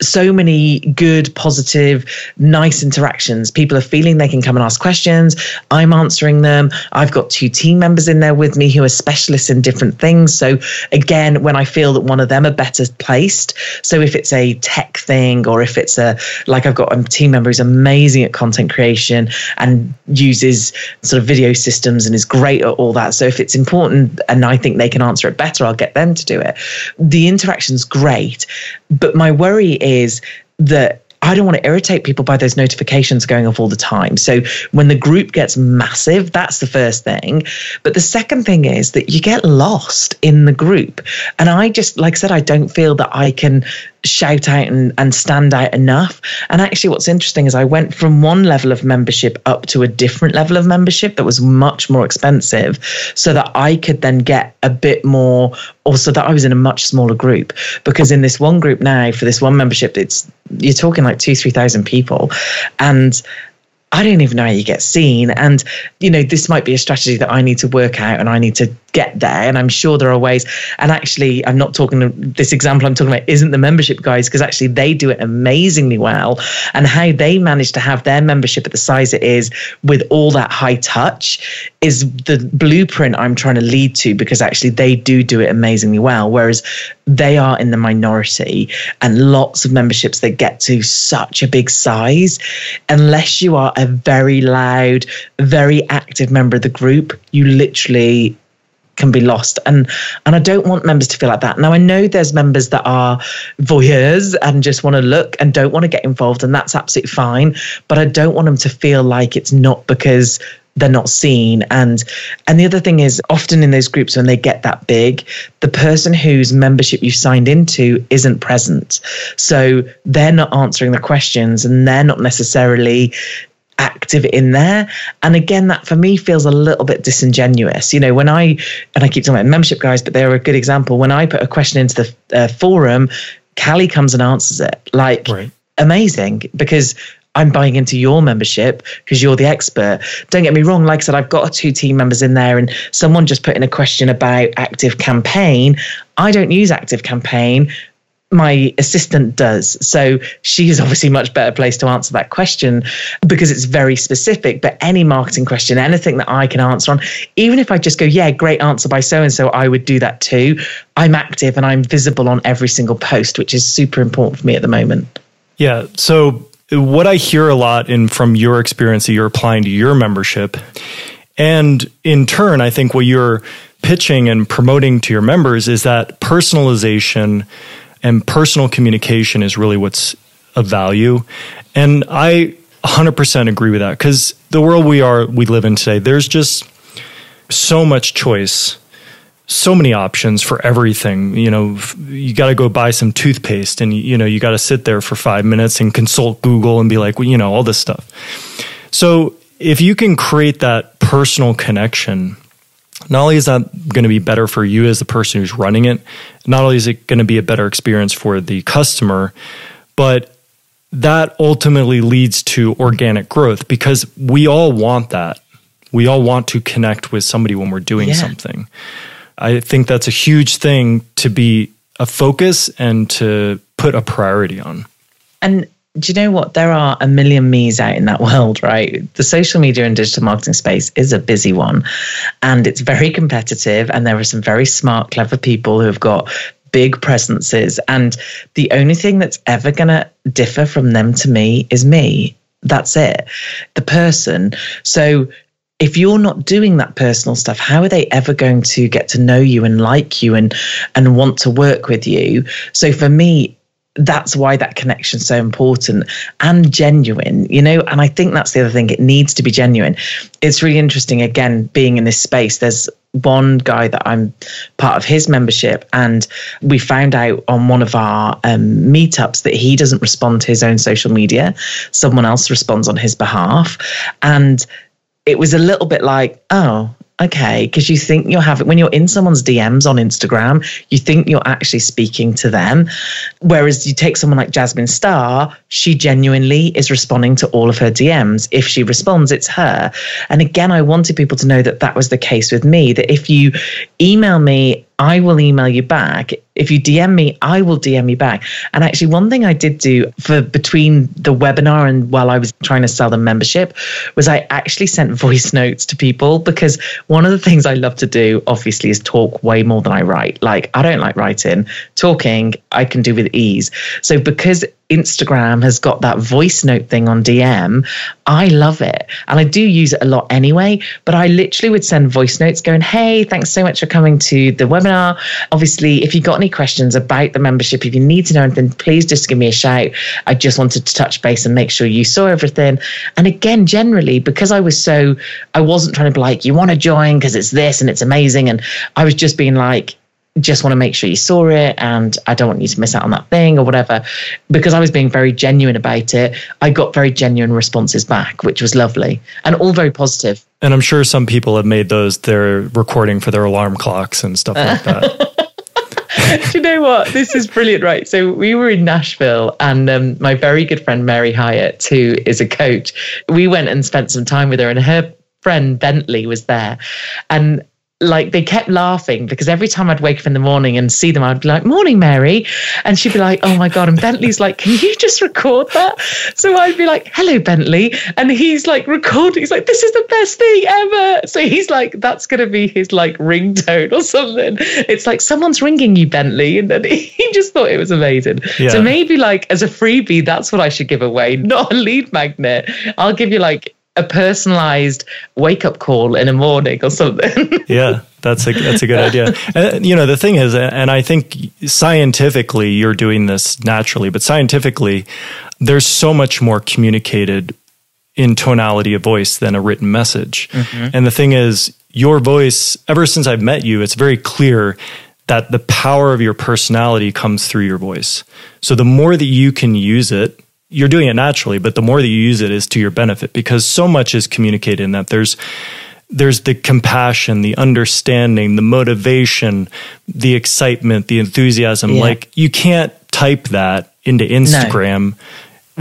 so many good, positive, nice interactions. People are feeling they can come and ask questions. I'm answering them. I've got two team members in there with me who are specialists in different things. So, again, when I feel that one of them are better placed, so if it's a tech thing or if it's a, like I've got a team member who's amazing at content creation and uses sort of video systems and is great at all that. So, if it's important and I think they can answer it better, I'll get them to do it. The interaction's great. But my worry is that I don't want to irritate people by those notifications going off all the time. So when the group gets massive, that's the first thing. But the second thing is that you get lost in the group. And I just, like I said, I don't feel that I can shout out and, and stand out enough. And actually, what's interesting is I went from one level of membership up to a different level of membership that was much more expensive so that I could then get a bit more, or so that I was in a much smaller group. Because in this one group now, for this one membership, it's you're talking like two, 3,000 people. And I don't even know how you get seen. And, you know, this might be a strategy that I need to work out and I need to get there. And I'm sure there are ways. And actually, I'm not talking, this example I'm talking about isn't the membership guys, because actually they do it amazingly well. And how they manage to have their membership at the size it is with all that high touch is the blueprint I'm trying to lead to, because actually they do do it amazingly well. Whereas they are in the minority and lots of memberships that get to such a big size, unless you are a very loud, very active member of the group, you literally can be lost. And and I don't want members to feel like that. Now I know there's members that are voyeurs and just want to look and don't want to get involved and that's absolutely fine, but I don't want them to feel like it's not because they're not seen. And and the other thing is often in those groups when they get that big the person whose membership you've signed into isn't present. So they're not answering the questions and they're not necessarily active in there. And again, that for me feels a little bit disingenuous. You know, when I, and I keep talking about membership guys, but they're a good example. When I put a question into the uh, forum, Callie comes and answers it. Like, right. amazing because I'm buying into your membership because you're the expert. Don't get me wrong. Like I said, I've got two team members in there, and someone just put in a question about Active Campaign. I don't use Active Campaign my assistant does. So she's obviously much better placed to answer that question because it's very specific. But any marketing question, anything that I can answer on, even if I just go, yeah, great answer by so and so, I would do that too. I'm active and I'm visible on every single post, which is super important for me at the moment. Yeah. So what I hear a lot in from your experience that you're applying to your membership, and in turn, I think what you're pitching and promoting to your members is that personalization and personal communication is really what's of value. And I 100% agree with that because the world we are we live in today, there's just so much choice, so many options for everything. You know, you got to go buy some toothpaste, and you know you got to sit there for five minutes and consult Google and be like, well, you know, all this stuff. So if you can create that personal connection not only is that going to be better for you as the person who's running it, not only is it going to be a better experience for the customer, but that ultimately leads to organic growth because we all want that. We all want to connect with somebody when we're doing yeah. something. I think that's a huge thing to be a focus and to put a priority on. And do you know what? There are a million me's out in that [laughs] world, right? The social media and digital marketing space is a busy one and it's very competitive. And there are some very smart, clever people who have got big presences. And the only thing that's ever going to differ from them to me is me. That's it, the person. So if you're not doing that personal stuff, how are they ever going to get to know you and like you and and want to work with you? So for me, that's why that connection is so important and genuine, you know. And I think that's the other thing; it needs to be genuine. It's really interesting. Again, being in this space, there's one guy that I'm part of his membership, and we found out on one of our um, meetups that he doesn't respond to his own social media. Someone else responds on his behalf, and it was a little bit like, oh, okay, because you think you're having, when you're in someone's DMs on Instagram, you think you're actually speaking to them. Whereas you take someone like Jasmine Star, she genuinely is responding to all of her DMs. If she responds, it's her. And again, I wanted people to know that that was the case with me, that if you email me, I will email you back. If you DM me, I will DM you back. And actually, one thing I did do for between the webinar and while I was trying to sell the membership was I actually sent voice [laughs] notes to people because one of the things I love to do, obviously, is talk way more than I write. Like, I don't like writing, talking, I can do with ease. So, because Instagram has got that voice note thing on DM. I love it. And I do use it a lot anyway, but I literally would send voice notes going, Hey, thanks so much for coming to the webinar. Obviously, if you've got any questions about the membership, if you need to know anything, please just give me a shout. I just wanted to touch base and make sure you saw everything. And again, generally, because I was so, I wasn't trying to be like, you want to join because it's this and it's amazing. And I was just being like, just want to make sure you saw it and I don't want you to miss out on that thing or whatever. Because I was being very genuine about it, I got very genuine responses back, which was lovely and all very positive. And I'm sure some people have made those their recording for their alarm clocks and stuff like that. [laughs] [laughs] Do you know what? This is brilliant, right? So we were in Nashville, and um, my very good friend Mary Hyatt, who is a coach, we went and spent some time with her, and her friend Bentley was there, and like they kept laughing because every time I'd wake up in the morning and see them, I'd be like, "Morning, Mary," and she'd be like, "Oh my god!" And Bentley's like, "Can you just record that?" So I'd be like, "Hello, Bentley," and he's like recording. He's like, "This is the best thing ever." So he's like, "That's gonna be his like ringtone or something." It's like someone's ringing you, Bentley, and then [laughs] he just thought it was amazing. Yeah. So maybe like as a freebie, that's what I should give away, not a lead magnet. I'll give you like a personalized wake up call in a morning or something. [laughs] yeah, that's a that's a good idea. And, you know, the thing is, and I think scientifically you're doing this naturally, but scientifically, there's so much more communicated in tonality of voice than a written message. Mm-hmm. And the thing is, your voice, ever since I've met you, it's very clear that the power of your personality comes through your voice. So the more that you can use it you're doing it naturally, but the more that you use it is to your benefit because so much is communicated in that there's there's the compassion, the understanding, the motivation, the excitement, the enthusiasm. Yeah. Like you can't type that into Instagram. No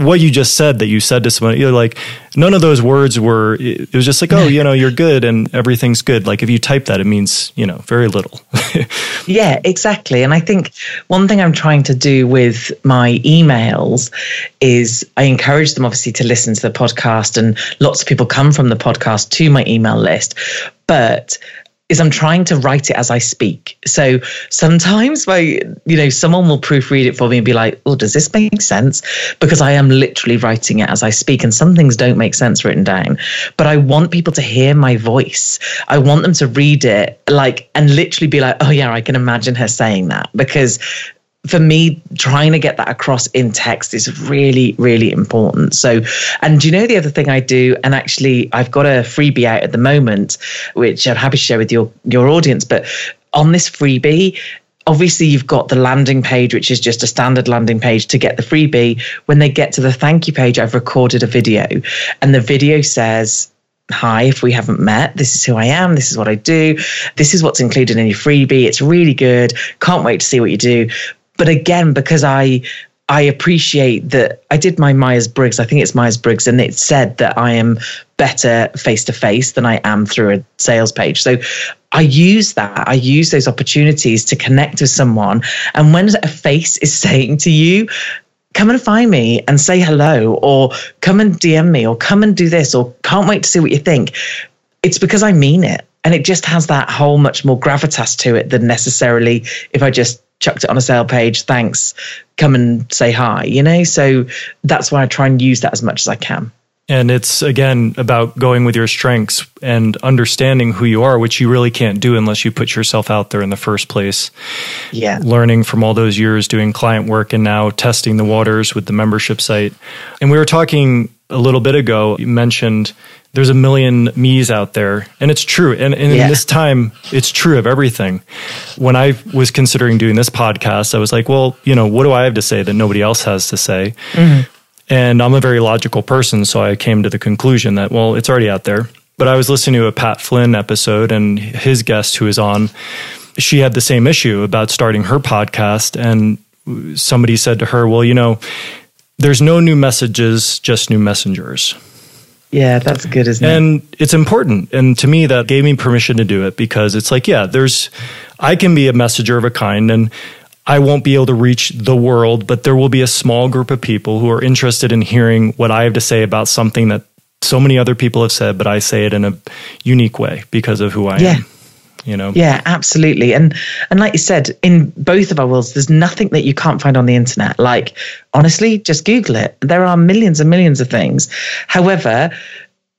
what you just said that you said to someone, you're like, none of those words were, it was just like, oh, you know, you're good and everything's good. Like if you type that, it means, you know, very little. [laughs] yeah, exactly. And I think one thing I'm trying to do with my emails is I encourage them obviously to listen to the podcast and lots of people come from the podcast to my email list. But is I'm trying to write it as I speak. So sometimes my, you know, someone will proofread it for me and be like, oh, does this make sense? Because I am literally writing it as I speak. And some things don't make sense written down. But I want people to hear my voice. I want them to read it like and literally be like, oh yeah, I can imagine her saying that. Because for me, trying to get that across in text is really, really important. So, and you know, the other thing I do, and actually, I've got a freebie out at the moment, which I'm happy to share with your your audience. But on this freebie, obviously you've got the landing page which is just a standard landing page to get the freebie when they get to the thank you page i've recorded a video and the video says hi if we haven't met this is who i am this is what i do this is what's included in your freebie it's really good can't wait to see what you do but again, because I I appreciate that I did my Myers Briggs. I think it's Myers Briggs, and it said that I am better face to face than I am through a sales page. So I use that. I use those opportunities to connect with someone. And when a face is [laughs] saying to you, come and find me and say hello, or come and DM me, or come and do this, or can't wait to see what you think, it's because I mean it. And it just has that whole much more gravitas to it than necessarily if I just chucked it on a sale page. Thanks. Come and say hi, you know? So that's why I try and use that as much as I can. And it's again about going with your strengths and understanding who you are, which you really can't do unless you put yourself out there in the first place. Yeah. Learning from all those years doing client work and now testing the waters with the membership site. And we were talking a little bit ago, you mentioned there's a million me's out there. And it's true. And, and yeah. in this time, it's true of everything. When I was considering doing this podcast, I was like, well, you know, what do I have to say that nobody else has to say? Mm-hmm. And I'm a very logical person, so I came to the conclusion that, well, it's already out there. But I was listening to a Pat Flynn episode, and his guest who is on, she had the same issue about starting her podcast. And somebody said to her, well, you know, there's no new messages, just new messengers. Yeah, that's good, isn't it? And it's important. And to me, that gave me permission to do it because it's like, yeah, there's, I can be a messenger of a kind and I won't be able to reach the world, but there will be a small group of people who are interested in hearing what I have to say about something that so many other people have said, but I say it in a unique way because of who I yeah. am. You know? Yeah, absolutely. And and like you said, in both of our worlds, there's nothing that you can't find on the internet. Like, honestly, just Google it. There are millions and millions of things. However,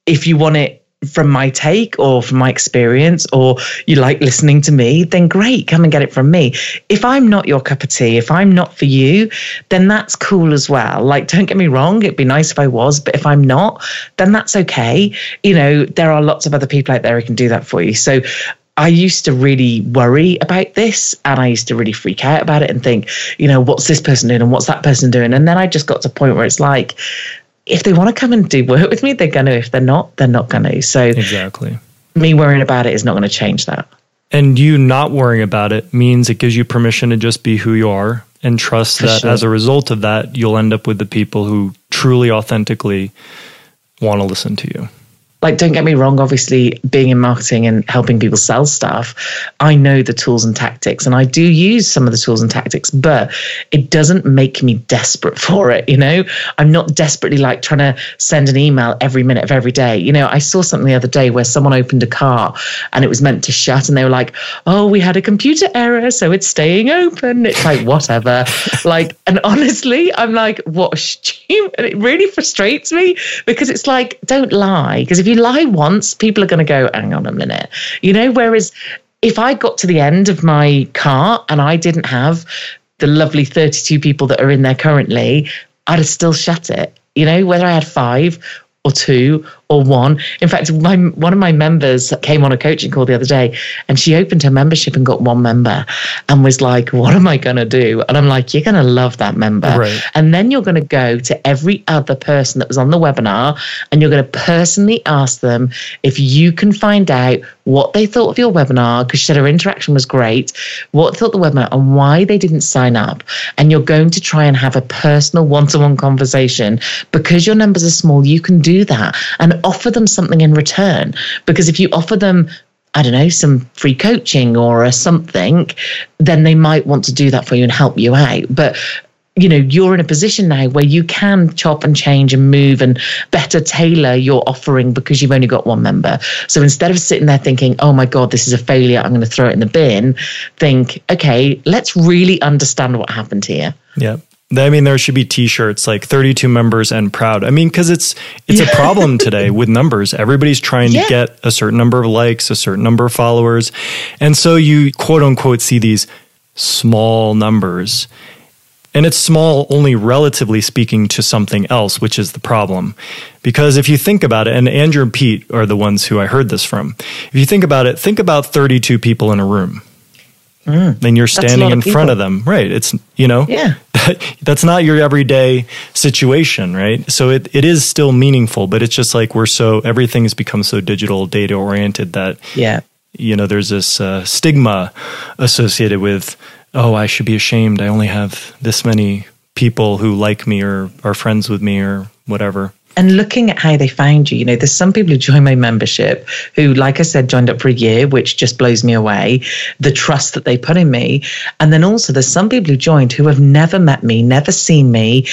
if you want it from my take or from my experience or you like listening to me, then great, come and get it from me. If I'm not your cup of tea, if I'm not for you, then that's cool as well. Like, don't get me wrong, it'd be nice if I was, but if I'm not, then that's okay. You know, there are lots of other people out there who can do that for you. So I used to really worry about this and I used to really freak out about it and think, you know, what's this person doing and what's that person doing? And then I just got to a point where it's like, if they want to come and do work with me, they're going to. If they're not, they're not going to. So exactly, me worrying about it is not going to change that. And you not worrying about it means it gives you permission to just be who you are and trust For that sure. as a result of that, you'll end up with the people who truly, authentically want to listen to you like don't get me wrong obviously being in marketing and helping people sell stuff i know the tools and tactics and i do use some of the tools and tactics but it doesn't make me desperate [laughs] for it you know? I'm not desperately like trying to send an email every minute of every day. You know i saw something the other day where someone opened a car and it was meant to shut and they were like oh we had a computer error so it's staying open. It's like whatever. [laughs] Like and honestly i'm like what stupid [laughs] and it really frustrates me because it's like don't lie because if you you lie once, people are going to go, hang on a minute. You know, whereas if I got to the end of my car and I didn't have the lovely 32 people that are in there currently, I'd have still shut it. You know, whether I had five or two or one. In fact, my, one of my members came on a coaching call the other day and she opened her membership and got one member and was like, What am I going to do? And I'm like, You're going to love that member. Right. And then you're going to go to every other person that was on the webinar and you're going to personally ask them if you can find out what they thought of your webinar because she said her interaction was great, what thought the webinar and why they didn't sign up. And you're going to try and have a personal one to one conversation because your numbers are small. You can do that. And offer them something in return. Because if you offer them I don't know, some free coaching or a something, then they might want to do that for you and help you out. But you know, you're in a position now where you can chop and change and move and better tailor your offering because you've only got one member. So instead of sitting there thinking, oh my God, this is a failure, I'm going to throw it in the bin, think, okay, let's really understand what happened here. Yeah. I mean, there should be T-shirts like 32 members and proud. I mean, because it's it's yeah. a problem today with numbers. Everybody's trying yeah. to get a certain number of likes, a certain number of followers, and so you quote unquote see these small numbers, and it's small only relatively speaking to something else, which is the problem. Because if you think about it, and Andrew and Pete are the ones who I heard this from. If you think about it, think about 32 people in a room Mm, then you're standing in front of them. Right. It's, you know, yeah. [laughs] that's not your everyday situation, right? So it, it is still meaningful, but it's just like we're so, everything has become so digital, data oriented that, yeah, you know, there's this uh, stigma associated with, oh, I should be ashamed. I only have this many people who like me or are friends with me or whatever and looking at how they found you, you know, there's some people who join my membership who, like I said, joined up for a year, which just blows me away. The trust that they put in me. And then also there's some people who joined who have never met me, never seen me,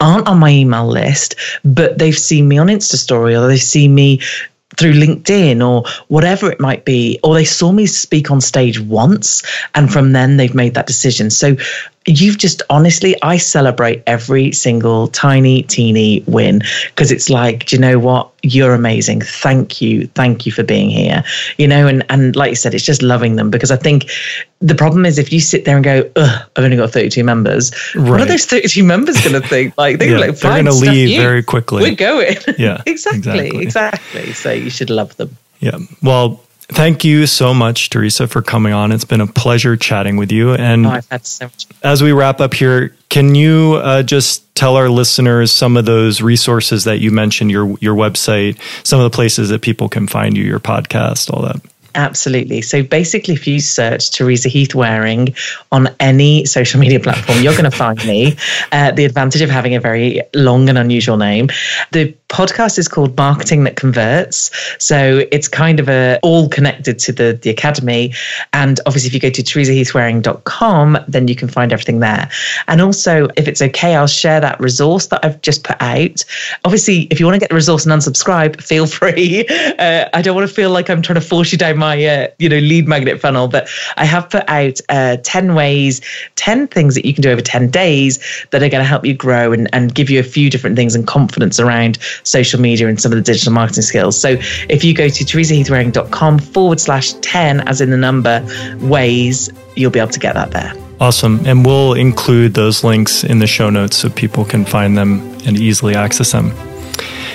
aren't on my email list, but they've seen me on Insta story or they've seen me through LinkedIn or whatever it might be, or they saw me speak on stage once and from then they've made that decision. So you've just honestly, I celebrate every single tiny, teeny win because it's like, do you know what? You're amazing. Thank you. Thank you for being here. You know, and, and like you said, it's just loving them because I think the problem is if you sit there and go, I've only got 32 members, right. what are those 32 members going to think? [laughs] Like, they're, yeah, like, they're going to leave you. very quickly. We're going. Yeah. [laughs] exactly, exactly. Exactly. So you should love them. Yeah. Well, Thank you so much, Teresa, for coming on. It's been a pleasure chatting with you. And oh, so as we wrap up here, can you uh, just tell our listeners some of those resources that you mentioned, your your website, some of the places that people can find you, your podcast, all that? Absolutely. So basically, if you search Teresa Heath Wareing on any social media platform, you're going to find me. [laughs] Uh, the advantage of having a very long and unusual name. The podcast is called Marketing That Converts. So it's kind of a all connected to the, the academy. And obviously, if you go to teresaheathwareing.com, then you can find everything there. And also, if it's okay, I'll share that resource that I've just put out. Obviously, if you want to get the resource and unsubscribe, feel [laughs] free. Uh, I don't want to feel like I'm trying to force you down my uh, you know lead magnet funnel, but I have put out uh, 10 ways, 10 things that you can do over 10 days that are going to help you grow and, and give you a few different things and confidence around social media and some of the digital marketing skills. So if you go to teresaheathwareing.com forward slash 10, as in the number, ways, you'll be able to get that there. Awesome. And we'll include those links in the show notes so people can find them and easily access them.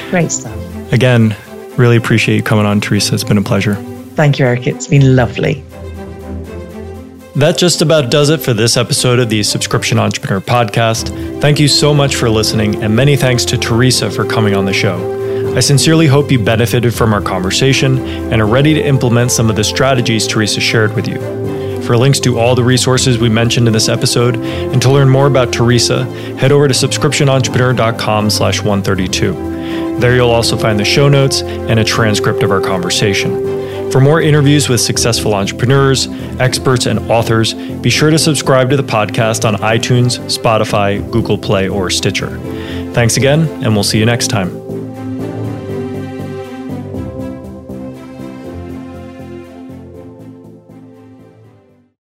Great stuff. Again, really appreciate you coming on, Teresa. It's been a pleasure. Thank you, Eric. It's been lovely. That just about does it for this episode of the Subscription Entrepreneur Podcast. Thank you so much for listening, and many thanks to Teresa for coming on the show. I sincerely hope you benefited from our conversation and are ready to implement some of the strategies Teresa shared with you. For links to all the resources we mentioned in this episode and to learn more about Teresa, head over to subscriptionentrepreneur.com slash 132. There you'll also find the show notes and a transcript of our conversation. For more interviews with successful entrepreneurs, experts, and authors, be sure to subscribe to the podcast on iTunes, Spotify, Google Play, or Stitcher. Thanks again, and we'll see you next time.